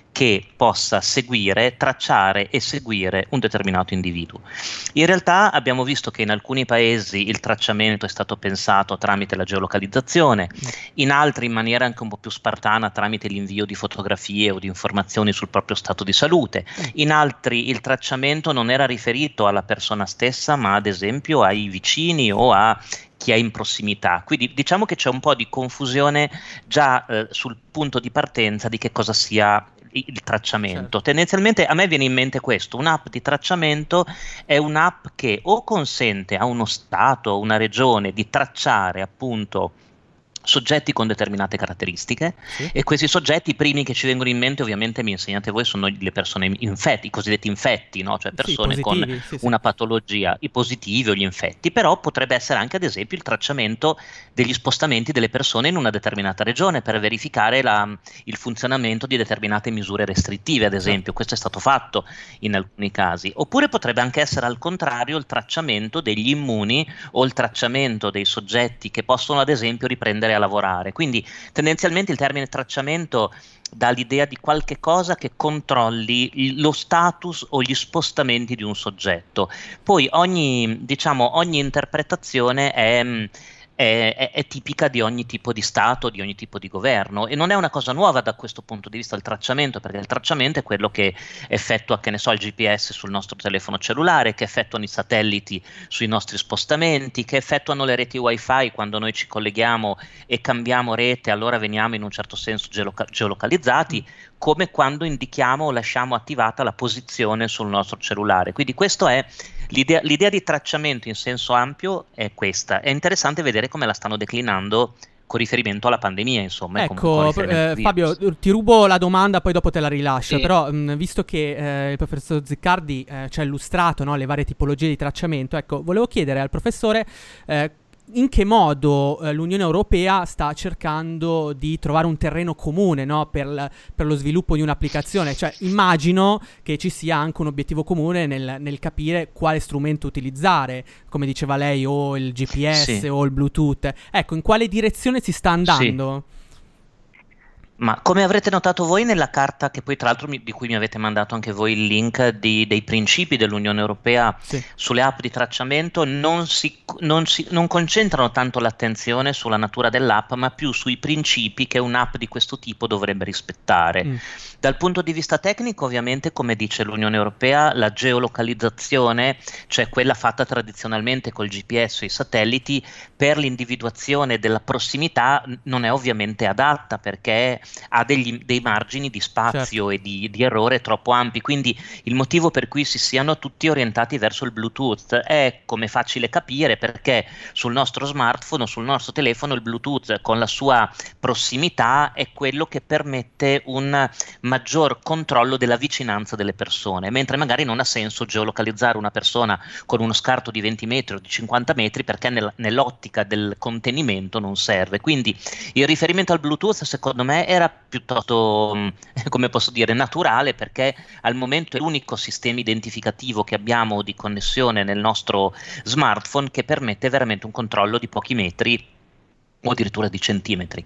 che possa seguire, tracciare e seguire un determinato individuo. In realtà abbiamo visto che in alcuni paesi il tracciamento è stato pensato tramite la geolocalizzazione, in altri in maniera anche un po' più spartana tramite l'invio di fotografie o di informazioni sul proprio stato di salute, in altri il tracciamento non era riferito alla persona stessa ma ad esempio ai vicini o a chi è in prossimità. Quindi diciamo che c'è un po' di confusione già eh, sul punto di partenza di che cosa sia il tracciamento. Certo. Tendenzialmente a me viene in mente questo, un'app di tracciamento è un'app che o consente a uno Stato, o una regione di tracciare appunto soggetti con determinate caratteristiche sì. e questi soggetti, i primi che ci vengono in mente ovviamente mi insegnate voi, sono le persone infetti, i cosiddetti infetti, no? cioè persone sì, con sì, una patologia, i positivi o gli infetti, però potrebbe essere anche ad esempio il tracciamento degli spostamenti delle persone in una determinata regione per verificare la, il funzionamento di determinate misure restrittive, ad esempio, questo è stato fatto in alcuni casi, oppure potrebbe anche essere al contrario il tracciamento degli immuni o il tracciamento dei soggetti che possono ad esempio riprendere a lavorare. Quindi tendenzialmente il termine tracciamento dà l'idea di qualche cosa che controlli lo status o gli spostamenti di un soggetto. Poi ogni, diciamo, ogni interpretazione è è, è, è, tipica di ogni tipo di Stato, di ogni tipo di governo e non è una cosa nuova da questo punto di vista il tracciamento, perché il tracciamento è quello che effettua, che ne so, il GPS sul nostro telefono cellulare, che effettuano i satelliti sui nostri spostamenti, che effettuano le reti wifi quando noi ci colleghiamo e cambiamo rete, allora veniamo in un certo senso geoloca- geolocalizzati, come quando indichiamo o lasciamo attivata la posizione sul nostro cellulare. Quindi questo è L'idea, l'idea, di tracciamento in senso ampio è questa. È interessante vedere come la stanno declinando con riferimento alla pandemia, insomma. Ecco, eh, Fabio, ti rubo la domanda, poi dopo te la rilascio. Sì. Però, mh, visto che eh, il professor Ziccardi eh, ci ha illustrato no, le varie tipologie di tracciamento, ecco, volevo chiedere al professore eh, in che modo eh, l'Unione Europea sta cercando di trovare un terreno comune no? per, per, lo sviluppo di un'applicazione. Cioè, immagino che ci sia anche un obiettivo comune nel, nel capire quale strumento utilizzare, come diceva lei, o il GPS sì. o il Bluetooth. Ecco, in quale direzione si sta andando? Sì. Ma come avrete notato voi nella carta, che poi tra l'altro mi, di cui mi avete mandato anche voi il link di, dei principi dell'Unione Europea sì. sulle app di tracciamento, non, si, non, si, non, concentrano tanto l'attenzione sulla natura dell'app, ma più sui principi che un'app di questo tipo dovrebbe rispettare. Mm. Dal punto di vista tecnico, ovviamente, come dice l'Unione Europea, la geolocalizzazione, cioè quella fatta tradizionalmente col GPS e i satelliti, per l'individuazione della prossimità non è ovviamente adatta perché ha degli, dei margini di spazio certo. e di, di, errore troppo ampi. Quindi il motivo per cui si siano tutti orientati verso il Bluetooth è come facile capire perché sul nostro smartphone o sul nostro telefono il Bluetooth con la sua prossimità è quello che permette un maggior controllo della vicinanza delle persone, mentre magari non ha senso geolocalizzare una persona con uno scarto di 20 metri o di 50 metri perché nel, nell'ottica del contenimento non serve. Quindi il riferimento al Bluetooth secondo me era piuttosto, mm, come posso dire, naturale perché al momento è l'unico sistema identificativo che abbiamo di connessione nel nostro smartphone che permette veramente un controllo di pochi metri o addirittura di centimetri.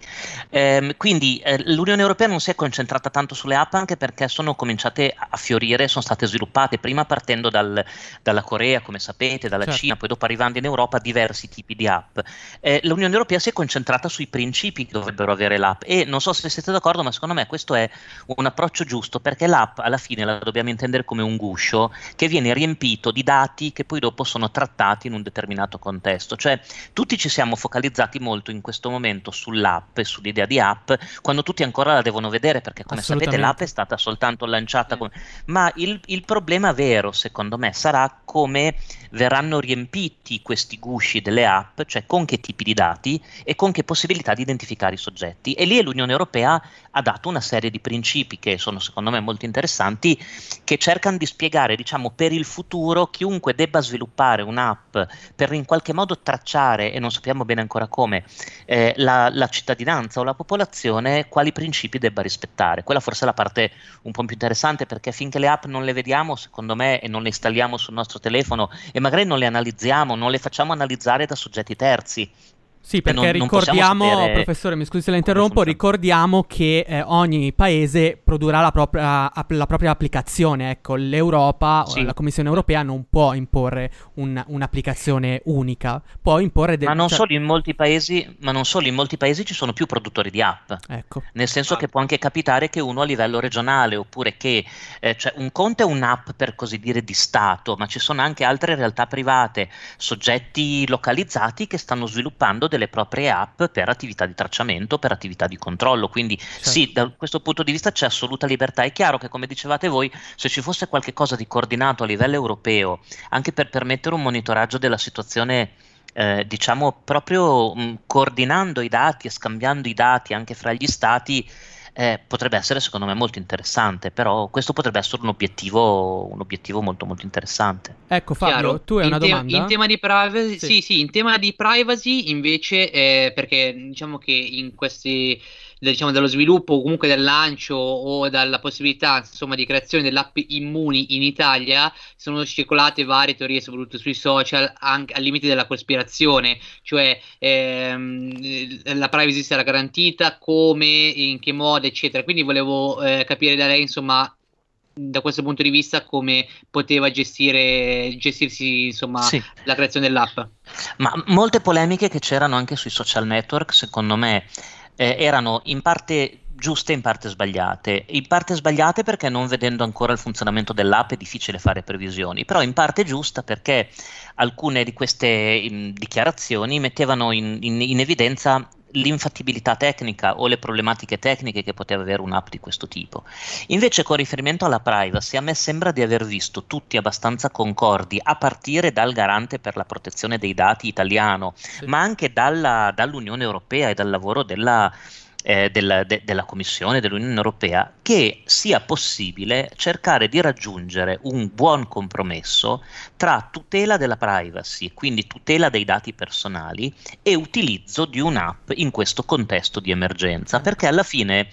Eh, quindi eh, l'Unione Europea non si è concentrata tanto sulle app anche perché sono cominciate a fiorire, sono state sviluppate prima partendo dal, dalla Corea, come sapete, dalla certo. Cina, poi dopo arrivando in Europa diversi tipi di app. Eh, L'Unione Europea si è concentrata sui principi che dovrebbero avere l'app e non so se siete d'accordo, ma secondo me questo è un approccio giusto perché l'app alla fine la dobbiamo intendere come un guscio che viene riempito di dati che poi dopo sono trattati in un determinato contesto. Cioè tutti ci siamo focalizzati molto in questo momento sull'app e sull'idea di app, quando tutti ancora la devono vedere, perché come sapete l'app è stata soltanto lanciata. Come... Ma il, il problema vero, secondo me, sarà come verranno riempiti questi gusci delle app, cioè con che tipi di dati e con che possibilità di identificare i soggetti. E lì l'Unione Europea ha dato una serie di principi che sono secondo me molto interessanti, che cercano di spiegare, diciamo, per il futuro chiunque debba sviluppare un'app per in qualche modo tracciare, e non sappiamo bene ancora come, eh, la, la, cittadinanza o la popolazione, quali principi debba rispettare. Quella forse è la parte un po' più interessante perché finché le app non le vediamo, secondo me, e non le installiamo sul nostro telefono e magari non le analizziamo, non le facciamo analizzare da soggetti terzi. Sì, perché non, ricordiamo, non professore, mi scusi se la interrompo, ricordiamo che eh, ogni paese produrrà la propria, la propria applicazione. Ecco, l'Europa, sì. la Commissione europea non può imporre un, un'applicazione unica, può imporre... De- ma, non cioè... solo in molti paesi, ma non solo in molti paesi ci sono più produttori di app. Ecco. Nel senso ah. che può anche capitare che uno a livello regionale, oppure che... Eh, cioè un conto è un'app per così dire di Stato, ma ci sono anche altre realtà private, soggetti localizzati che stanno sviluppando delle proprie app per attività di tracciamento, per attività di controllo. Quindi certo. sì, da questo punto di vista c'è assoluta libertà. È chiaro che, come dicevate voi, se ci fosse qualcosa di coordinato a livello europeo, anche per permettere un monitoraggio della situazione eh, diciamo proprio mh, coordinando i dati e scambiando i dati anche fra gli stati, eh, potrebbe essere secondo me molto interessante, però questo potrebbe essere un obiettivo, un obiettivo molto molto interessante. Ecco Fabio, Chiaro. tu hai in una te- domanda? In tema di privacy, sì. sì, sì, in tema di privacy invece, eh, perché diciamo che in questi diciamo, dallo sviluppo o comunque dal lancio o dalla possibilità insomma, di creazione dell'app Immuni in Italia sono circolate varie teorie soprattutto sui social anche al limite della cospirazione cioè ehm, la privacy sarà garantita come in che modo eccetera quindi volevo eh, capire da lei insomma da questo punto di vista come poteva gestire, gestirsi insomma, sì. la creazione dell'app. Ma molte polemiche che c'erano anche sui social network, secondo me, eh, erano in parte giuste e in parte sbagliate. In parte sbagliate perché non vedendo ancora il funzionamento dell'app è difficile fare previsioni, però in parte giusta perché alcune di queste in, dichiarazioni mettevano in, in, in evidenza l'infattibilità tecnica o le problematiche tecniche che poteva avere un'app di questo tipo. Invece con riferimento alla privacy a me sembra di aver visto tutti abbastanza concordi a partire dal garante per la protezione dei dati italiano, sì. ma anche dalla, dall'Unione Europea e dal lavoro della eh, della, de, della Commissione dell'Unione Europea che sia possibile cercare di raggiungere un buon compromesso tra tutela della privacy, quindi tutela dei dati personali, e utilizzo di un'app in questo contesto di emergenza, perché alla fine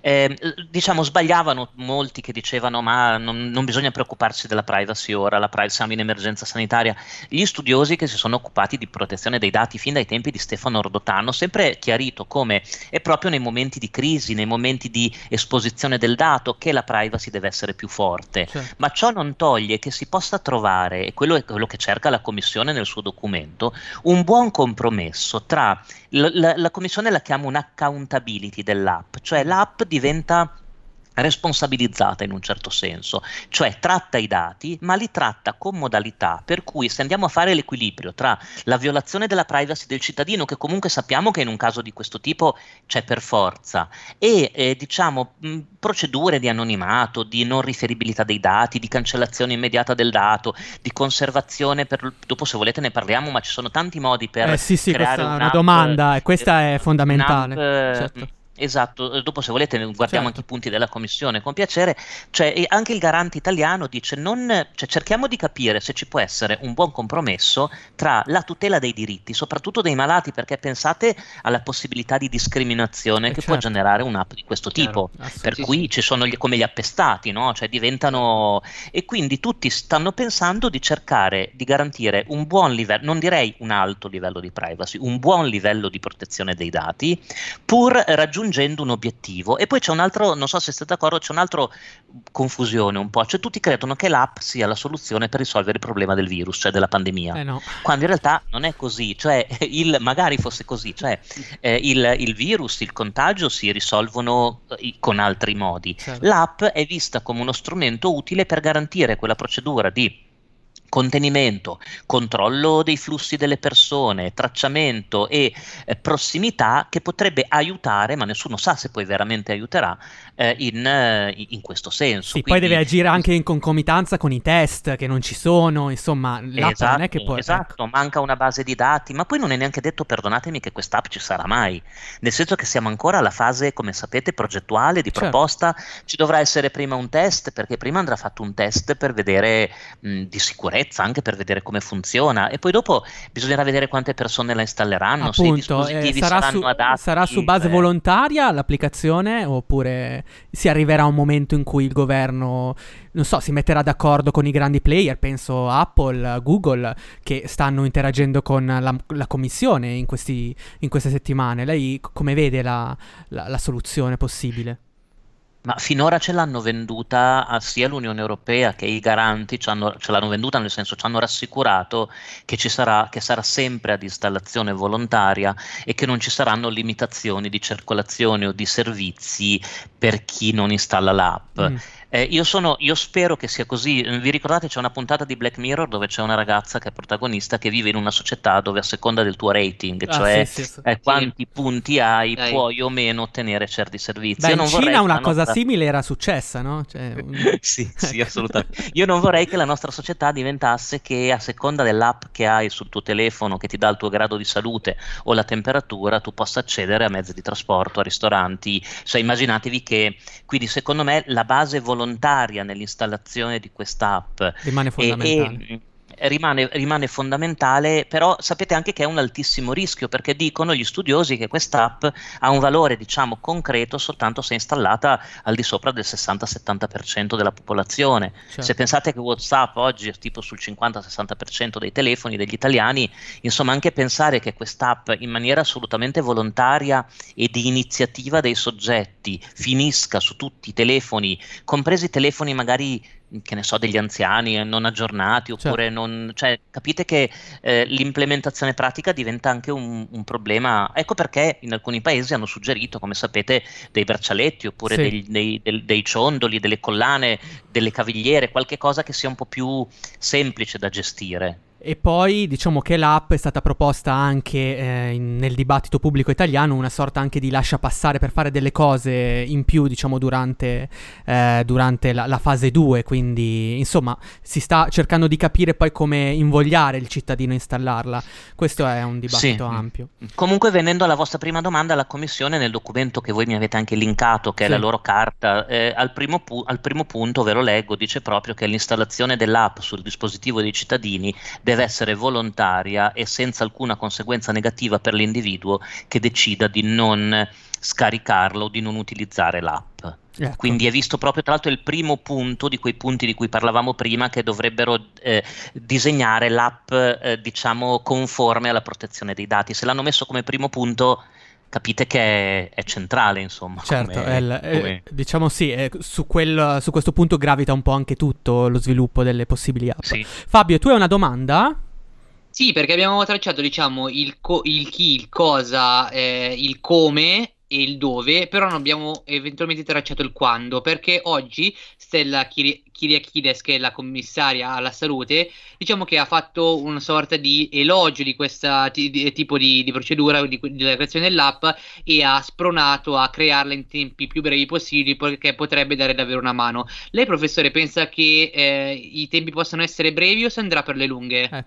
eh, diciamo sbagliavano molti che dicevano ma non, non, bisogna preoccuparsi della privacy ora, la privacy siamo in emergenza sanitaria. Gli studiosi che si sono occupati di protezione dei dati fin dai tempi di Stefano Rodotà hanno sempre chiarito come è proprio nei momenti di crisi, nei momenti di esposizione del dato, che la privacy deve essere più forte. Certo. Ma ciò non toglie che si possa trovare, e quello è quello che cerca la Commissione nel suo documento, un buon compromesso tra la, la, la Commissione la chiama un accountability dell'app, cioè l'app diventa responsabilizzata in un certo senso, cioè tratta i dati, ma li tratta con modalità per cui se andiamo a fare l'equilibrio tra la violazione della privacy del cittadino, che comunque sappiamo che in un caso di questo tipo c'è per forza, e eh, diciamo mh, procedure di anonimato, di non riferibilità dei dati, di cancellazione immediata del dato, di conservazione, per, dopo se volete ne parliamo, ma ci sono tanti modi per... Eh sì, sì, questa è una domanda e questa è fondamentale. Certo Esatto, eh, dopo se volete guardiamo certo. anche i punti della commissione con piacere, cioè, anche il garante italiano dice non, cioè, cerchiamo di capire se ci può essere un buon compromesso tra la tutela dei diritti, soprattutto dei malati, perché pensate alla possibilità di discriminazione eh che certo. può generare un'app di questo tipo, per cui ci sono gli, come gli appestati, no? cioè diventano... e quindi tutti stanno pensando di cercare di garantire un buon livello, non direi un alto livello di privacy, un buon livello di protezione dei dati, pur raggiungere raggiungendo un obiettivo. E poi c'è un altro, non so se siete d'accordo, c'è un'altra confusione un po', cioè tutti credono che l'app sia la soluzione per risolvere il problema del virus, cioè della pandemia, eh no. quando in realtà non è così, cioè il, magari fosse così, cioè eh, il, il, virus, il contagio si risolvono eh, con altri modi. Certo. L'app è vista come uno strumento utile per garantire quella procedura di contenimento, controllo dei flussi delle persone, tracciamento e eh, prossimità che potrebbe aiutare, ma nessuno sa se poi veramente aiuterà, eh, in, eh, in, questo senso. Sì, Quindi, poi deve agire anche in concomitanza con i test che non ci sono, insomma, l'app esatto, non è che può... Esatto, ecco. manca una base di dati, ma poi non è neanche detto, perdonatemi, che quest'app ci sarà mai, nel senso che siamo ancora alla fase, come sapete, progettuale, di certo. proposta, ci dovrà essere prima un test, perché prima andrà fatto un test per vedere mh, di sicurezza sicurezza anche per vedere come funziona e poi dopo bisognerà vedere quante persone la installeranno, Appunto, se i dispositivi eh, sarà saranno su, adatti. Sarà su base eh. volontaria l'applicazione oppure si arriverà a un momento in cui il governo, non so, si metterà d'accordo con i grandi player, penso Apple, Google, che stanno interagendo con la, la commissione in, questi, in, queste settimane. Lei come vede la, la, la soluzione possibile? Ma finora ce l'hanno venduta sia l'Unione Europea che i garanti ce l'hanno venduta, nel senso ci hanno rassicurato che, ci sarà, che sarà sempre ad installazione volontaria e che non ci saranno limitazioni di circolazione o di servizi per chi non installa l'app. Mm. Eh, io, sono, io, spero che sia così. Vi ricordate c'è una puntata di Black Mirror dove c'è una ragazza che è protagonista che vive in una società dove a seconda del tuo rating, ah, cioè sì, sì, eh, quanti punti hai, Dai. puoi o meno ottenere certi servizi. Beh, in Cina una cosa nostra... simile era successa, no? Cioè, un... sì, sì, assolutamente. Io non vorrei che la nostra società diventasse che a seconda dell'app che hai sul tuo telefono che ti dà il tuo grado di salute o la temperatura, tu possa accedere a mezzi di trasporto, a ristoranti. Cioè, immaginatevi che, quindi secondo me la base volontaria volontaria nell'installazione di quest'app. Rimane fondamentale. E, e, rimane, rimane, fondamentale, però sapete anche che è un altissimo rischio perché dicono gli studiosi che quest'app ha un valore diciamo concreto soltanto se installata al di sopra del 60-70% della popolazione. Certo. Se pensate che WhatsApp oggi è tipo sul 50-60% dei telefoni degli italiani, insomma anche pensare che quest'app in maniera assolutamente volontaria e di iniziativa dei soggetti finisca su tutti i telefoni, compresi i telefoni magari che ne so, degli anziani eh, non aggiornati oppure certo. non... Cioè, capite che eh, l'implementazione pratica diventa anche un, un, problema. Ecco perché in alcuni paesi hanno suggerito, come sapete, dei braccialetti oppure sì. dei, dei, dei, dei, ciondoli, delle collane, delle cavigliere, qualche cosa che sia un po' più semplice da gestire. E poi diciamo che l'app è stata proposta anche eh, in, nel dibattito pubblico italiano, una sorta anche di lascia passare per fare delle cose in più, diciamo, durante, eh, durante la, la, fase 2. Quindi, insomma, si sta cercando di capire poi come invogliare il cittadino a installarla. Questo è un dibattito sì. ampio. Comunque, venendo alla vostra prima domanda, la Commissione nel documento che voi mi avete anche linkato, che sì. è la loro carta, eh, al, primo pu- al primo punto, ve lo leggo, dice proprio che l'installazione dell'app sul dispositivo dei cittadini deve deve essere volontaria e senza alcuna conseguenza negativa per l'individuo che decida di non scaricarlo o di non utilizzare l'app. Ecco. Quindi è visto proprio tra l'altro il primo punto di quei punti di cui parlavamo prima che dovrebbero eh, disegnare l'app eh, diciamo conforme alla protezione dei dati. Se l'hanno messo come primo punto capite che è, è centrale, insomma. Certo, come, il, come... eh, diciamo sì, eh, su, quel, su, questo punto gravita un po' anche tutto lo sviluppo delle possibili app. Sì. Fabio, tu hai una domanda? Sì, perché abbiamo tracciato, diciamo, il, co- il chi, il cosa, eh, il come e il dove, però non abbiamo eventualmente tracciato il quando, perché oggi Stella Kyriakides, che è la commissaria alla salute, diciamo che ha fatto una sorta di elogio di questo t- tipo di, di procedura, di, della creazione dell'app, e ha spronato a crearla in tempi più brevi possibili, perché potrebbe dare davvero una mano. Lei, professore, pensa che eh, i tempi possano essere brevi o si andrà per le lunghe? Eh.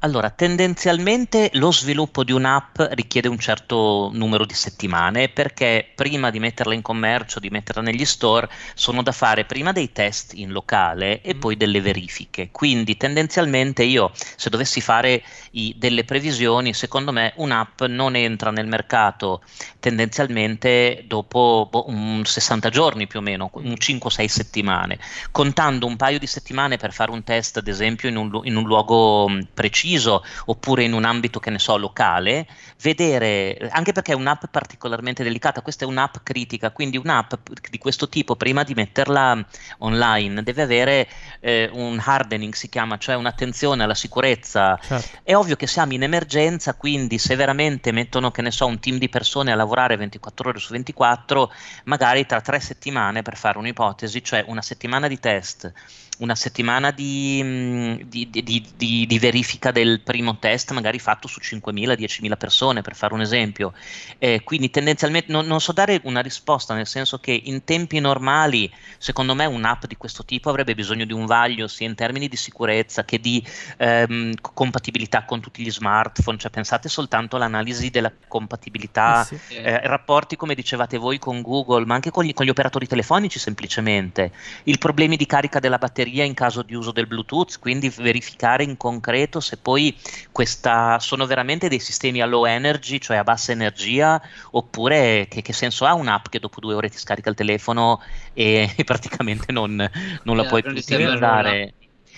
Allora, tendenzialmente lo sviluppo di un'app richiede un certo numero di settimane perché prima di metterla in commercio, di metterla negli store, sono da fare prima dei test in locale e mm. poi delle verifiche. Quindi tendenzialmente io, se dovessi fare i, delle previsioni, secondo me un'app non entra nel mercato tendenzialmente dopo boh, un 60 giorni più o meno, un 5-6 settimane, contando un paio di settimane per fare un test, ad esempio, in un, in un luogo preciso preciso oppure in un ambito che ne so locale, vedere, anche perché è un'app particolarmente delicata, questa è un'app critica, quindi un'app di questo tipo prima di metterla online deve avere eh, un hardening si chiama, cioè un'attenzione alla sicurezza. Certo. È ovvio che siamo in emergenza, quindi se veramente mettono che ne so un team di persone a lavorare 24 ore su 24, magari tra tre settimane per fare un'ipotesi, cioè una settimana di test una settimana di, di, di, di, verifica del primo test, magari fatto su 5.000-10.000 persone, per fare un esempio. Eh, quindi tendenzialmente non, non, so dare una risposta, nel senso che in tempi normali, secondo me, un'app di questo tipo avrebbe bisogno di un vaglio sia in termini di sicurezza che di ehm, compatibilità con tutti gli smartphone. Cioè, pensate soltanto all'analisi della compatibilità, eh sì. eh, rapporti, come dicevate voi, con Google, ma anche con gli, con gli operatori telefonici semplicemente. I problemi di carica della batteria batteria in caso di uso del Bluetooth, quindi verificare in concreto se poi questa, sono veramente dei sistemi a low energy, cioè a bassa energia, oppure che, che senso ha un'app che dopo due ore ti scarica il telefono e, e praticamente non, non la eh, puoi più utilizzare.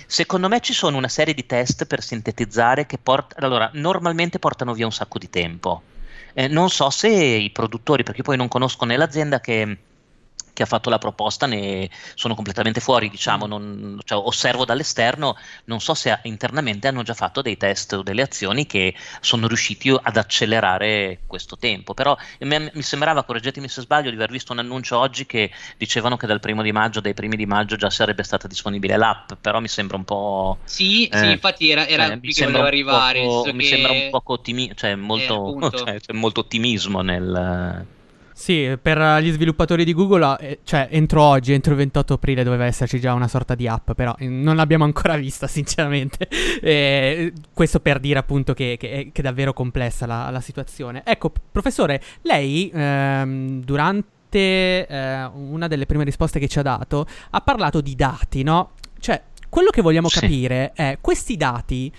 Secondo me ci sono una serie di test per sintetizzare che port- allora, normalmente portano via un sacco di tempo. Eh, non so se i produttori, perché poi non conosco né l'azienda che che ha fatto la proposta ne sono completamente fuori, diciamo, mm. non, cioè, osservo dall'esterno, non so se internamente hanno già fatto dei test o delle azioni che sono riusciti ad accelerare questo tempo, però mi, sembrava, correggetemi se sbaglio, di aver visto un annuncio oggi che dicevano che dal primo di maggio, dai primi di maggio già sarebbe stata disponibile l'app, però mi sembra un po'... Sì, eh, sì infatti era, era cioè, qui che volevo arrivare. Poco, mi che... sembra un poco ottimismo, cioè molto, eh, cioè, molto ottimismo nel sì, per gli sviluppatori di Google, eh, cioè entro oggi, entro il 28 aprile doveva esserci già una sorta di app, però eh, non l'abbiamo ancora vista sinceramente. Eh, questo per dire appunto che, che, che è davvero complessa la, la, situazione. Ecco, professore, lei ehm, durante eh, una delle prime risposte che ci ha dato ha parlato di dati, no? Cioè, quello che vogliamo sì. capire è questi dati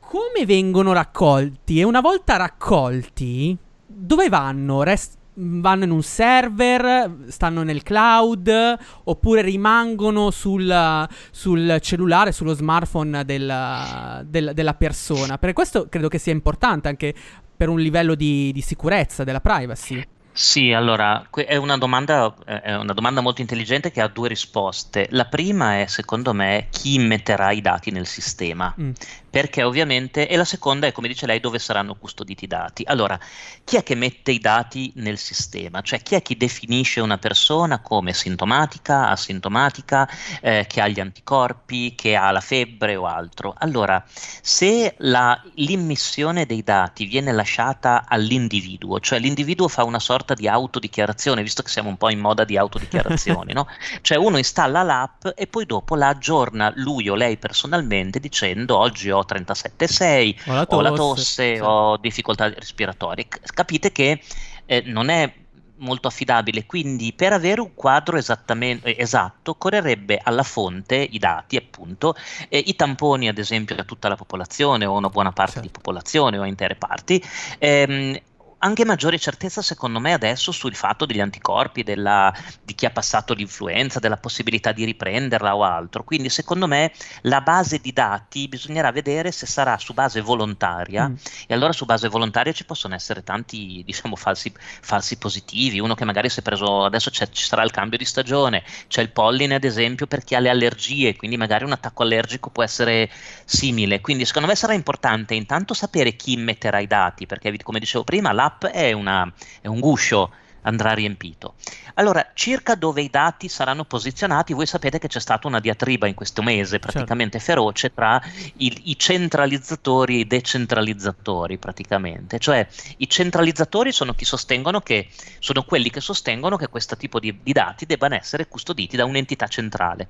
come vengono raccolti e una volta raccolti dove vanno? Rest- vanno in un server, stanno nel cloud oppure rimangono sul, sul cellulare, sullo smartphone del, del, della persona. Per questo credo che sia importante anche per un livello di, di sicurezza, della privacy. Sì, allora è una, domanda, è una domanda molto intelligente che ha due risposte. La prima è, secondo me, chi metterà i dati nel sistema. Mm. Perché ovviamente, e la seconda è, come dice lei, dove saranno custoditi i dati. Allora, chi è che mette i dati nel sistema? Cioè, chi è che definisce una persona come sintomatica, asintomatica, eh, che ha gli anticorpi, che ha la febbre o altro? Allora, se la, l'immissione dei dati viene lasciata all'individuo, cioè l'individuo fa una sorta di autodichiarazione, visto che siamo un po' in moda di autodichiarazioni, no? Cioè uno installa l'app e poi dopo la aggiorna lui o lei personalmente dicendo oggi ho 37,6, ho la tosse, ho, la tosse, sì. ho difficoltà respiratorie. Capite che eh, non è molto affidabile, quindi per avere un quadro eh, esatto occorrerebbe alla fonte i dati, appunto, eh, i tamponi ad esempio a tutta la popolazione o a una buona parte certo. di popolazione o a intere parti, ehm, anche maggiore certezza secondo me adesso sul fatto degli anticorpi, della, di chi ha passato l'influenza, della possibilità di riprenderla o altro. Quindi secondo me la base di dati bisognerà vedere se sarà su base volontaria mm. e allora su base volontaria ci possono essere tanti diciamo falsi, falsi positivi, uno che magari si è preso, adesso ci sarà il cambio di stagione, c'è il polline ad esempio per chi ha le allergie, quindi magari un attacco allergico può essere simile. Quindi secondo me sarà importante intanto sapere chi metterà i dati, perché come dicevo prima la l'app è, una, è un guscio andrà riempito. Allora, circa dove i dati saranno posizionati, voi sapete che c'è stata una diatriba in questo mese certo. praticamente certo. feroce tra i, i, centralizzatori e i decentralizzatori, praticamente. Cioè, i centralizzatori sono chi sostengono che sono quelli che sostengono che questo tipo di, di dati debbano essere custoditi da un'entità centrale.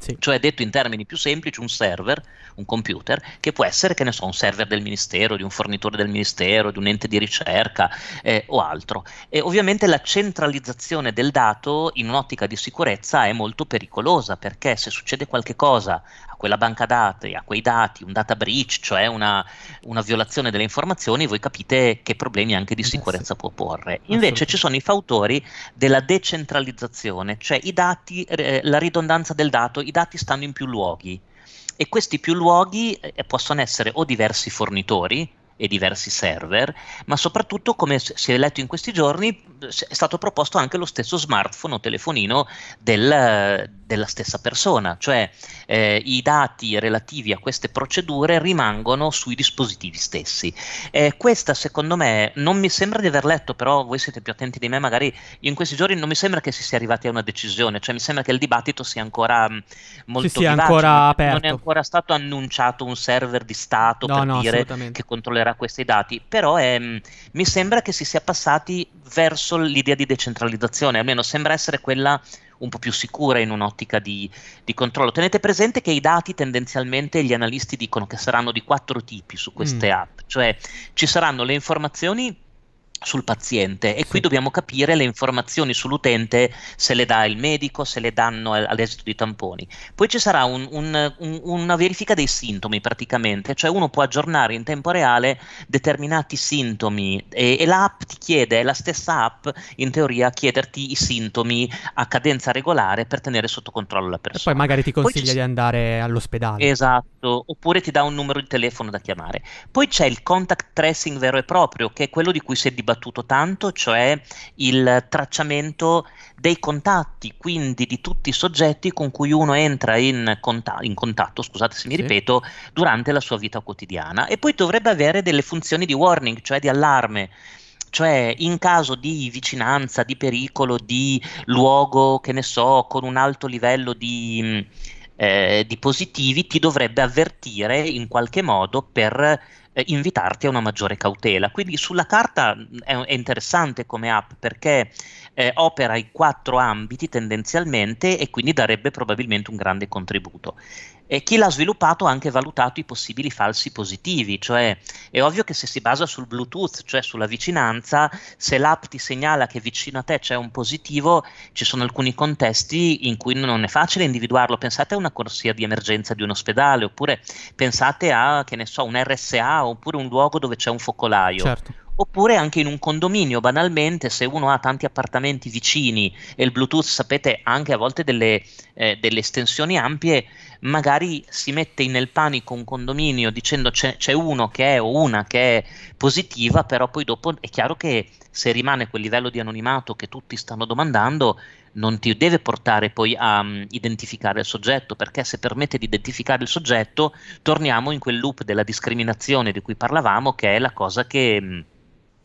Sì. Cioè, detto in termini più semplici, un server, un computer, che può essere, che ne so, un server del ministero, di un fornitore del ministero, di un ente di ricerca eh, o altro. E ovviamente la centralizzazione del dato in un'ottica di sicurezza è molto pericolosa perché se succede qualche cosa quella banca dati, a quei dati, un data breach, cioè una, una violazione delle informazioni, voi capite che problemi anche di sicurezza può porre. Invece ci sono i fautori della decentralizzazione, cioè i dati, eh, la ridondanza del dato, i dati stanno in più luoghi. E questi più luoghi eh, possono essere o diversi fornitori, e diversi server, ma soprattutto, come si è letto in questi giorni, è stato proposto anche lo stesso smartphone o telefonino del, della stessa persona, cioè eh, i dati relativi a queste procedure rimangono sui dispositivi stessi. Eh, questa secondo me non mi sembra di aver letto, però voi siete più attenti di me, magari in questi giorni non mi sembra che si sia arrivati a una decisione, cioè mi sembra che il dibattito sia ancora mh, molto sì, sì, ancora aperto. non è ancora stato annunciato un server di Stato no, per no, dire che controllerà questi dati, però mh, mi sembra che si sia passati verso l'idea di decentralizzazione, almeno sembra essere quella un po' più sicura in un'ottica di, di, controllo. Tenete presente che i dati tendenzialmente gli analisti dicono che saranno di quattro tipi su queste mm. app, cioè ci saranno le informazioni sul paziente e qui dobbiamo capire le informazioni sull'utente se le dà il medico, se le danno all'esito di tamponi. Poi ci sarà un, un, un, una verifica dei sintomi praticamente, cioè uno può aggiornare in tempo reale determinati sintomi e, e l'app ti chiede, la stessa app in teoria a chiederti i sintomi a cadenza regolare per tenere sotto controllo la persona. E poi magari ti consiglia ci... di andare all'ospedale. Esatto, oppure ti dà un numero di telefono da chiamare. Poi c'è il contact tracing vero e proprio, che è quello di cui si è dibattuto dibattuto tanto, cioè il tracciamento dei contatti, quindi di tutti i soggetti con cui uno entra in, conta- in contatto, scusate se mi sì. ripeto, durante la sua vita quotidiana. E poi dovrebbe avere delle funzioni di warning, cioè di allarme cioè in caso di vicinanza, di pericolo, di luogo, che ne so, con un alto livello di, eh, di positivi, ti dovrebbe avvertire in qualche modo per eh, invitarti a una maggiore cautela. Quindi sulla carta mm, è, è interessante come app perché eh, opera in quattro ambiti tendenzialmente e quindi darebbe probabilmente un grande contributo. E chi l'ha sviluppato ha anche valutato i possibili falsi positivi, cioè è ovvio che se si basa sul Bluetooth, cioè sulla vicinanza, se l'app ti segnala che vicino a te c'è un positivo, ci sono alcuni contesti in cui non è facile individuarlo. Pensate a una corsia di emergenza di un ospedale, oppure pensate a, che ne so, un RSA oppure un luogo dove c'è un focolaio. Certo oppure anche in un condominio, banalmente, se uno ha tanti appartamenti vicini e il Bluetooth, sapete, anche a volte delle, eh, delle estensioni ampie, magari si mette nel panico un condominio dicendo c'è, c'è uno che è o una che è positiva, però poi dopo è chiaro che se rimane quel livello di anonimato che tutti stanno domandando, non ti deve portare poi a um, identificare il soggetto, perché se permette di identificare il soggetto, torniamo in quel loop della discriminazione di cui parlavamo, che è la cosa che...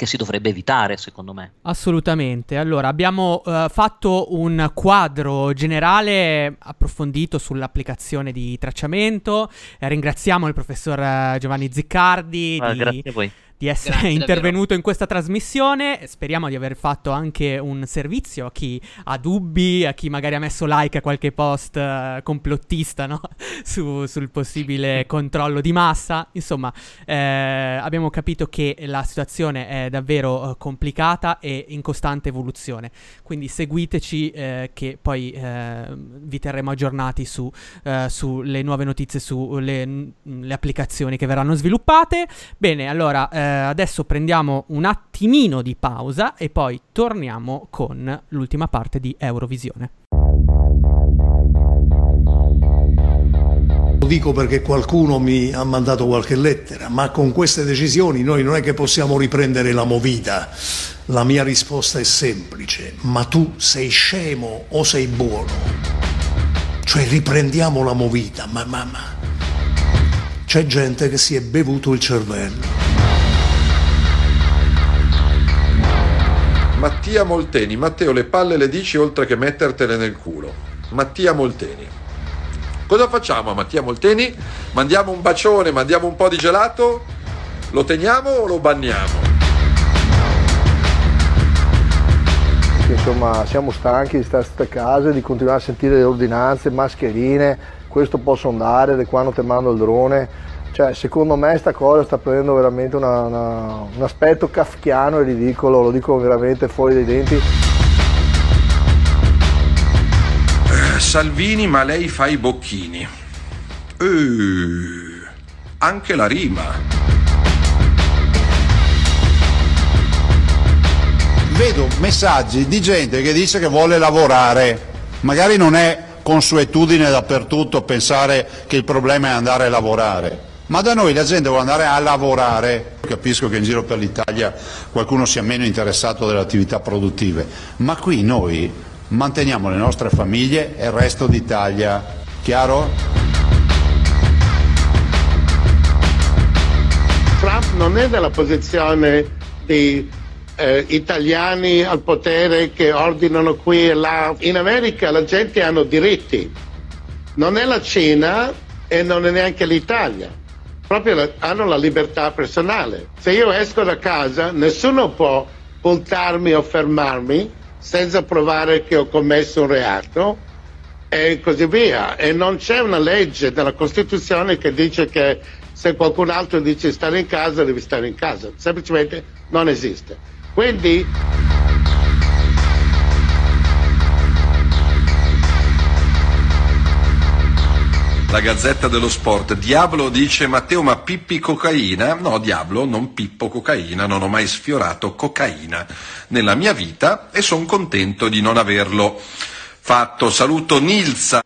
Che si dovrebbe evitare, secondo me. Assolutamente. Allora, abbiamo uh, fatto un quadro generale approfondito sull'applicazione di tracciamento. Eh, ringraziamo il professor uh, Giovanni Ziccardi. Ah, di... Grazie a voi di essere Grazie, intervenuto davvero. in questa trasmissione. Speriamo di aver fatto anche un servizio a chi ha dubbi, a chi magari ha messo like a qualche post uh, complottista no? Su, sul possibile controllo di massa. Insomma, eh, abbiamo capito che la situazione è davvero uh, complicata e in costante evoluzione. Quindi seguiteci eh, che poi eh, vi terremo aggiornati su, eh, sulle nuove notizie, sulle le applicazioni che verranno sviluppate. Bene, allora eh, adesso prendiamo un attimino di pausa e poi torniamo con l'ultima parte di Eurovisione. Lo dico perché qualcuno mi ha mandato qualche lettera, ma con queste decisioni noi non è che possiamo riprendere la movita. La mia risposta è semplice, ma tu sei scemo o sei buono? Cioè riprendiamo la movita, ma, ma, ma. C'è gente che si è bevuto il cervello. Mattia Molteni. Matteo, le palle le dici oltre che mettertele nel culo. Mattia Molteni. Cosa facciamo a Mattia Molteni? Mandiamo un bacione, mandiamo un po' di gelato? Lo teniamo o lo banniamo? Insomma, siamo stanchi di stare a casa, di continuare a sentire le ordinanze, mascherine, questo posso andare, da quando ti mando il drone cioè, secondo me sta cosa sta prendendo veramente una, una, un aspetto kafkiano e ridicolo, lo dico veramente fuori dai denti. Salvini, ma lei fa i bocchini. Uh, anche la rima. Vedo messaggi di gente che dice che vuole lavorare. Magari non è consuetudine dappertutto pensare che il problema è andare a lavorare ma da noi la gente vuole andare a lavorare. Capisco che in giro per l'Italia qualcuno sia meno interessato delle attività produttive, ma qui noi manteniamo le nostre famiglie e il resto d'Italia. Chiaro? Trump non è nella posizione di eh, italiani al potere che ordinano qui e là. In America la gente ha diritti, non è la Cina e non è neanche l'Italia proprio la, hanno la libertà personale. Se io esco da casa, nessuno può puntarmi o fermarmi senza provare che ho commesso un reato e così via. E non c'è una legge della Costituzione che dice che se qualcun altro dice stare in casa, devi stare in casa. Semplicemente non esiste. Quindi la Gazzetta dello Sport. Diablo dice Matteo ma pippi cocaina? No, Diablo, non pippo cocaina, non ho mai sfiorato cocaina nella mia vita e sono contento di non averlo fatto. Saluto Nilsa.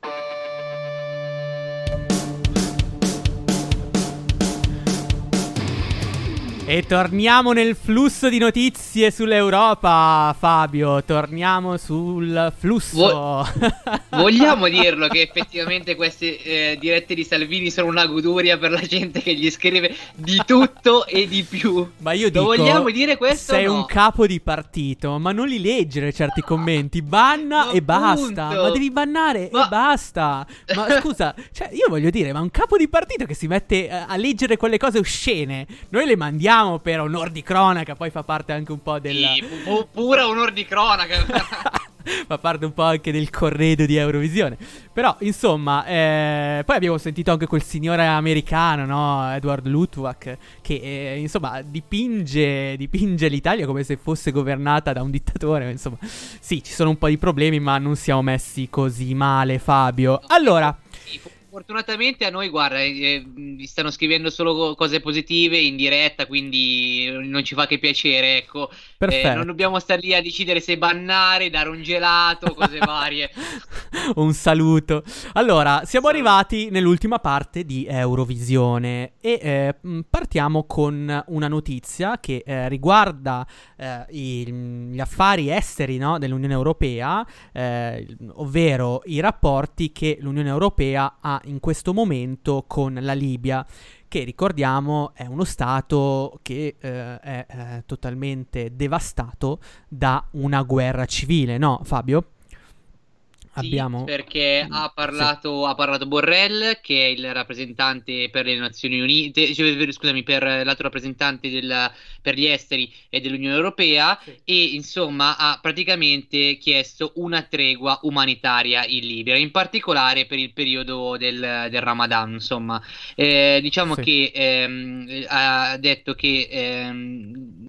E torniamo nel flusso di notizie sull'Europa, Fabio. Torniamo sul flusso. Vo- vogliamo dirlo che effettivamente queste eh, dirette di Salvini sono una goduria per la gente che gli scrive di tutto e di più. Ma io dico, Lo vogliamo dire questo? Sei no? un capo di partito, ma non li leggere certi commenti. Banna ma e basta. Ma devi bannare ma... e basta. Ma scusa, cioè, io voglio dire, ma un capo di partito che si mette a, a leggere quelle cose oscene, noi le mandiamo ringraziamo per onor di cronaca, poi fa parte anche un po' del... Sì, pu- pura onor di cronaca. fa parte un po' anche del corredo di Eurovisione. Però, insomma, eh, poi abbiamo sentito anche quel signore americano, no? Edward Lutwak, che eh, insomma dipinge, dipinge, l'Italia come se fosse governata da un dittatore. Insomma, sì, ci sono un po' di problemi, ma non siamo messi così male, Fabio. Allora. Fortunatamente a noi, guarda, eh, vi stanno scrivendo solo cose positive in diretta, quindi non ci fa che piacere, ecco. Eh, non dobbiamo stare lì a decidere se bannare, dare un gelato, cose varie. un saluto. Allora, siamo arrivati nell'ultima parte di Eurovisione e eh, partiamo con una notizia che eh, riguarda eh, i, gli affari esteri no, dell'Unione Europea, eh, ovvero i rapporti che l'Unione Europea ha in questo momento con la Libia che ricordiamo è uno Stato che eh, è eh, totalmente devastato da una guerra civile, no Fabio? Abbiamo... perché ha, parlato, sì. ha parlato Borrell, che è il rappresentante per le Nazioni Unite, cioè, scusami, per l'altro rappresentante del, per gli esteri e dell'Unione Europea, sì. e insomma ha praticamente chiesto una tregua umanitaria in Libia, in particolare per il periodo del, del Ramadan. Insomma, eh, diciamo sì. che ehm, ha detto che ehm,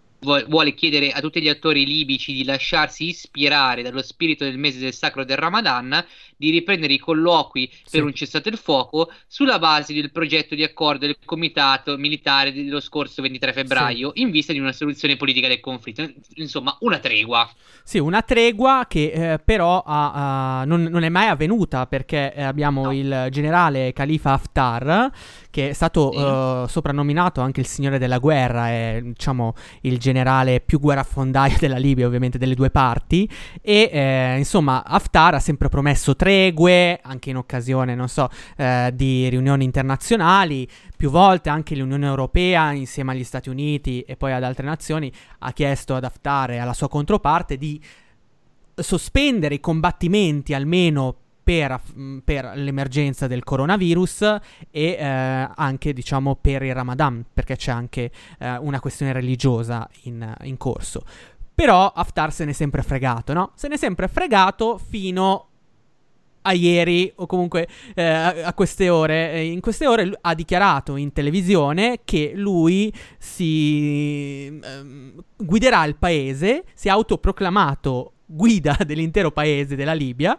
vuole chiedere a tutti gli attori libici di lasciarsi ispirare dallo spirito del mese del sacro del Ramadan, di riprendere i colloqui sì. per un cessato il fuoco sulla base del progetto di accordo del comitato militare dello scorso 23 febbraio sì. in vista di una soluzione politica del conflitto. Insomma, una tregua. Sì, una tregua che eh, però ha, uh, non, non, è mai avvenuta perché eh, abbiamo no. il generale Khalifa Haftar che è stato sì. uh, soprannominato anche il signore della guerra, è diciamo il generale più guerrafondaio della Libia, ovviamente delle due parti, e eh, insomma Haftar ha sempre promesso tregue, anche in occasione, non so, eh, di riunioni internazionali, più volte anche l'Unione Europea insieme agli Stati Uniti e poi ad altre nazioni ha chiesto ad Haftar e alla sua controparte di sospendere i combattimenti almeno per, mm, per, l'emergenza del coronavirus e eh, anche diciamo per il Ramadan, perché c'è anche eh, una questione religiosa in, in, corso. Però Haftar se n'è sempre fregato, no? Se n'è sempre fregato fino a ieri o comunque eh, a queste ore. In queste ore ha dichiarato in televisione che lui si eh, guiderà il paese, si è autoproclamato guida dell'intero paese della Libia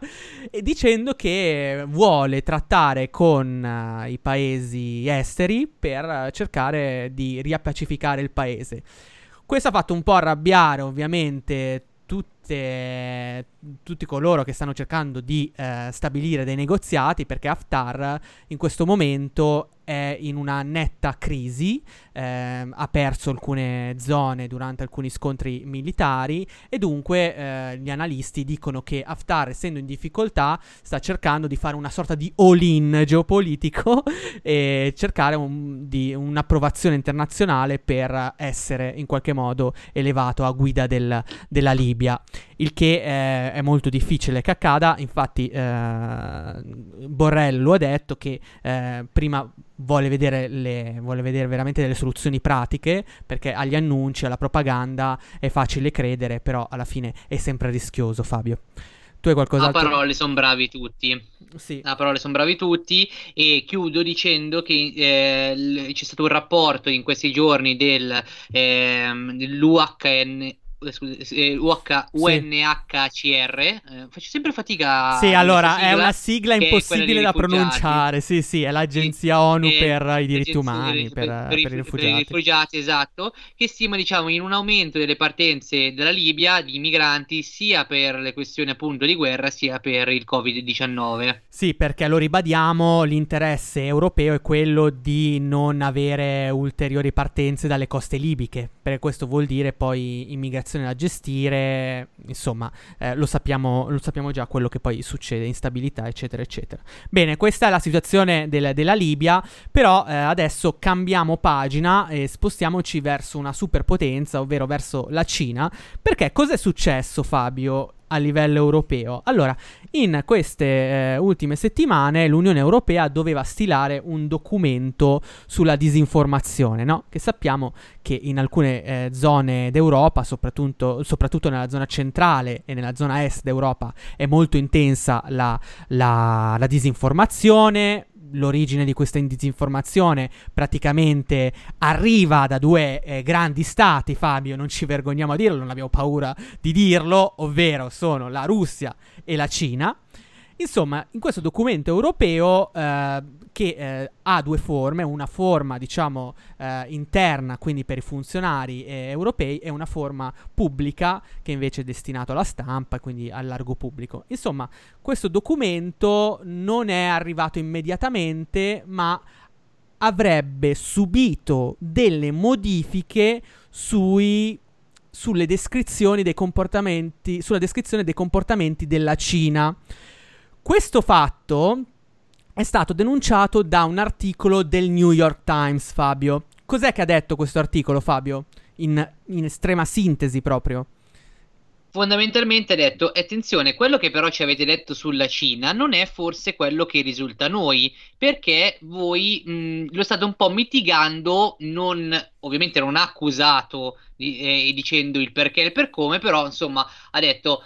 e dicendo che vuole trattare con uh, i paesi esteri per cercare di riappacificare il paese. Questo ha fatto un po' arrabbiare ovviamente tutte, tutti coloro che stanno cercando di eh, stabilire dei negoziati perché Haftar in questo momento è in una netta crisi, eh, ha perso alcune zone durante alcuni scontri militari e dunque eh, gli analisti dicono che Haftar, essendo in difficoltà, sta cercando di fare una sorta di all-in geopolitico e cercare un, di un'approvazione internazionale per essere in qualche modo elevato a guida del, della Libia, il che eh, è molto difficile che accada, infatti eh, Borrell lo ha detto che eh, prima vuole vedere, le, vuole vedere veramente delle soluzioni pratiche, perché agli annunci, alla propaganda è facile credere, però alla fine è sempre rischioso, Fabio. Tu hai qualcos'altro? A parole sono bravi tutti. Sì. A parole sono bravi tutti. E chiudo dicendo che eh, c'è stato un rapporto in questi giorni del, eh, dell'UHN eh, scusi, UH, UNHCR, eh, faccio sempre fatica. Sì, allora è una sigla impossibile da pronunciare. Sì, sì, è l'agenzia ONU eh, per i diritti umani, per, per, per, i rifugiati. Per i rifugiati, esatto, che stima diciamo in un aumento delle partenze dalla Libia di migranti sia per le questioni appunto di guerra sia per il Covid-19. Sì, perché lo ribadiamo, l'interesse europeo è quello di non avere ulteriori partenze dalle coste libiche, perché questo vuol dire poi immigrazione situazione da gestire, insomma, eh, lo, sappiamo, lo, sappiamo, già quello che poi succede, instabilità, eccetera, eccetera. Bene, questa è la situazione del, della Libia, però eh, adesso cambiamo pagina e spostiamoci verso una superpotenza, ovvero verso la Cina, perché cos'è successo, Fabio, a livello europeo. Allora, in queste eh, ultime settimane l'Unione Europea doveva stilare un documento sulla disinformazione, no? che sappiamo che in alcune eh, zone d'Europa, soprattutto, soprattutto, nella zona centrale e nella zona est d'Europa, è molto intensa la, la, la disinformazione, l'origine di questa disinformazione praticamente arriva da due eh, grandi stati, Fabio, non ci vergogniamo a dirlo, non abbiamo paura di dirlo, ovvero sono la Russia e la Cina. Insomma, in questo documento europeo eh, che eh, ha due forme, una forma diciamo eh, interna, quindi per i funzionari eh, europei, e una forma pubblica che invece è destinato alla stampa, quindi al largo pubblico. Insomma, questo documento non è arrivato immediatamente, ma avrebbe subito delle modifiche sui sulle descrizioni dei comportamenti, sulla descrizione dei comportamenti della Cina. Questo fatto è stato denunciato da un articolo del New York Times, Fabio. Cos'è che ha detto questo articolo, Fabio? In, in estrema sintesi proprio fondamentalmente ha detto attenzione, quello che però ci avete detto sulla Cina non è forse quello che risulta a noi, perché voi mh, lo state un po' mitigando, non, ovviamente non ha accusato eh, dicendo il perché e il per come, però insomma ha detto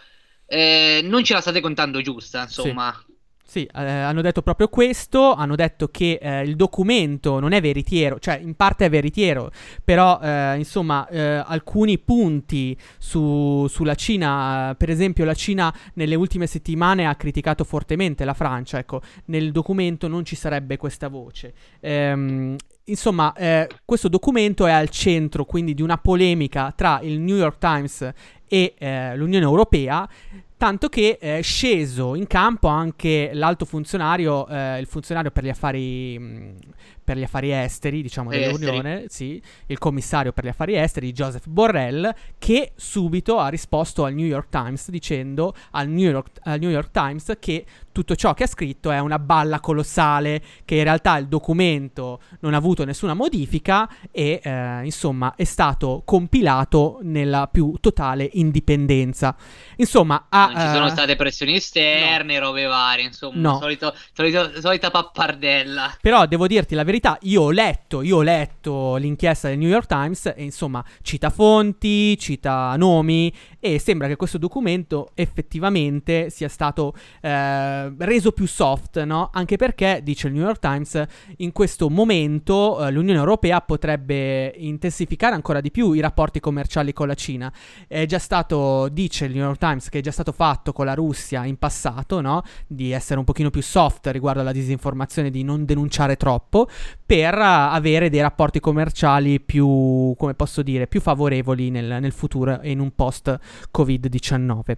eh, non ce la state contando giusta, insomma. Sì. Sì, eh, hanno detto proprio questo, hanno detto che eh, il documento non è veritiero, cioè in parte è veritiero, però eh, insomma eh, alcuni punti su, sulla Cina, per esempio la Cina nelle ultime settimane ha criticato fortemente la Francia, ecco, nel documento non ci sarebbe questa voce. Ehm, insomma, eh, questo documento è al centro quindi di una polemica tra il New York Times e eh, l'Unione Europea tanto che è sceso in campo anche l'alto funzionario, eh, il funzionario per gli affari mh, per gli affari esteri, diciamo, dell'Unione, sì, il commissario per gli affari esteri, Joseph Borrell, che subito ha risposto al New York Times dicendo al New York, al New York Times che tutto ciò che ha scritto è una balla colossale, che in realtà il documento non ha avuto nessuna modifica e eh, insomma è stato compilato nella più totale indipendenza. Insomma, ha, non ci sono uh, state pressioni esterne, no. robe varie, insomma, no. solito, solito, solita pappardella. Però devo dirti la verità verità, io ho letto, io ho letto l'inchiesta del New York Times e insomma cita fonti, cita nomi e sembra che questo documento effettivamente sia stato eh, reso più soft, no? Anche perché, dice il New York Times, in questo momento eh, l'Unione Europea potrebbe intensificare ancora di più i rapporti commerciali con la Cina. È già stato, dice il New York Times, che è già stato fatto con la Russia in passato, no? Di essere un pochino più soft riguardo alla disinformazione, di non denunciare troppo per avere dei rapporti commerciali più, come posso dire, più favorevoli nel, nel futuro e in un post Covid-19.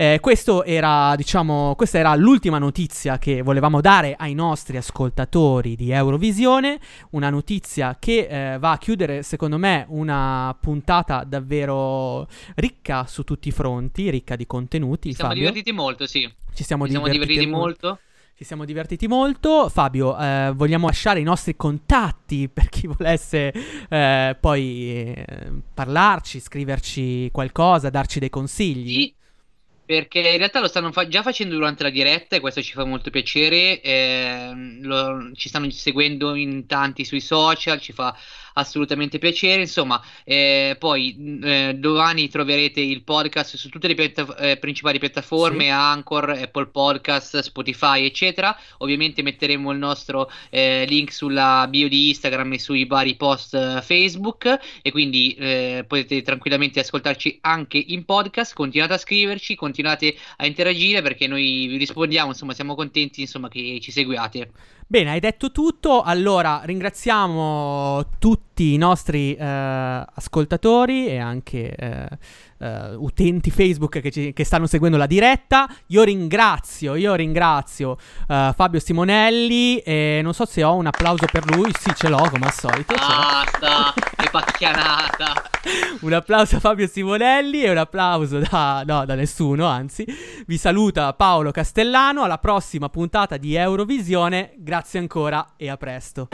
Eh, era, diciamo, questa era l'ultima notizia che volevamo dare ai nostri ascoltatori di Eurovisione, una notizia che eh, va a chiudere, secondo me, una puntata davvero ricca su tutti i fronti, ricca di contenuti. Ci siamo Fabio. divertiti molto, sì. Ci siamo, Ci divertiti, siamo divertiti molto. molto. Ci siamo divertiti molto. Fabio, eh, vogliamo lasciare i nostri contatti per chi volesse eh, poi eh, parlarci, scriverci qualcosa, darci dei consigli? Sì, perché in realtà lo stanno fa- già facendo durante la diretta e questo ci fa molto piacere. Ehm, lo, ci stanno seguendo in tanti sui social, ci fa assolutamente piacere. Insomma, eh, poi eh, domani troverete il podcast su tutte le piatta- eh, principali piattaforme, sì. Anchor, Apple Podcast, Spotify, eccetera. Ovviamente metteremo il nostro eh, link sulla bio di Instagram e sui vari post eh, Facebook e quindi eh, potete tranquillamente ascoltarci anche in podcast. Continuate a scriverci, continuate a interagire perché noi vi rispondiamo, insomma, siamo contenti insomma, che ci seguiate. Bene, hai detto tutto. Allora, ringraziamo tutti i nostri eh, ascoltatori e anche eh, eh, utenti Facebook che, ci, che, stanno seguendo la diretta. Io ringrazio, io ringrazio eh, Fabio Simonelli e non so se ho un applauso per lui. Sì, ce l'ho come al solito. Basta, è pacchianata. un applauso a Fabio Simonelli e un applauso da, no, da nessuno, anzi. Vi saluta Paolo Castellano. Alla prossima puntata di Eurovisione. Grazie Grazie ancora e a presto.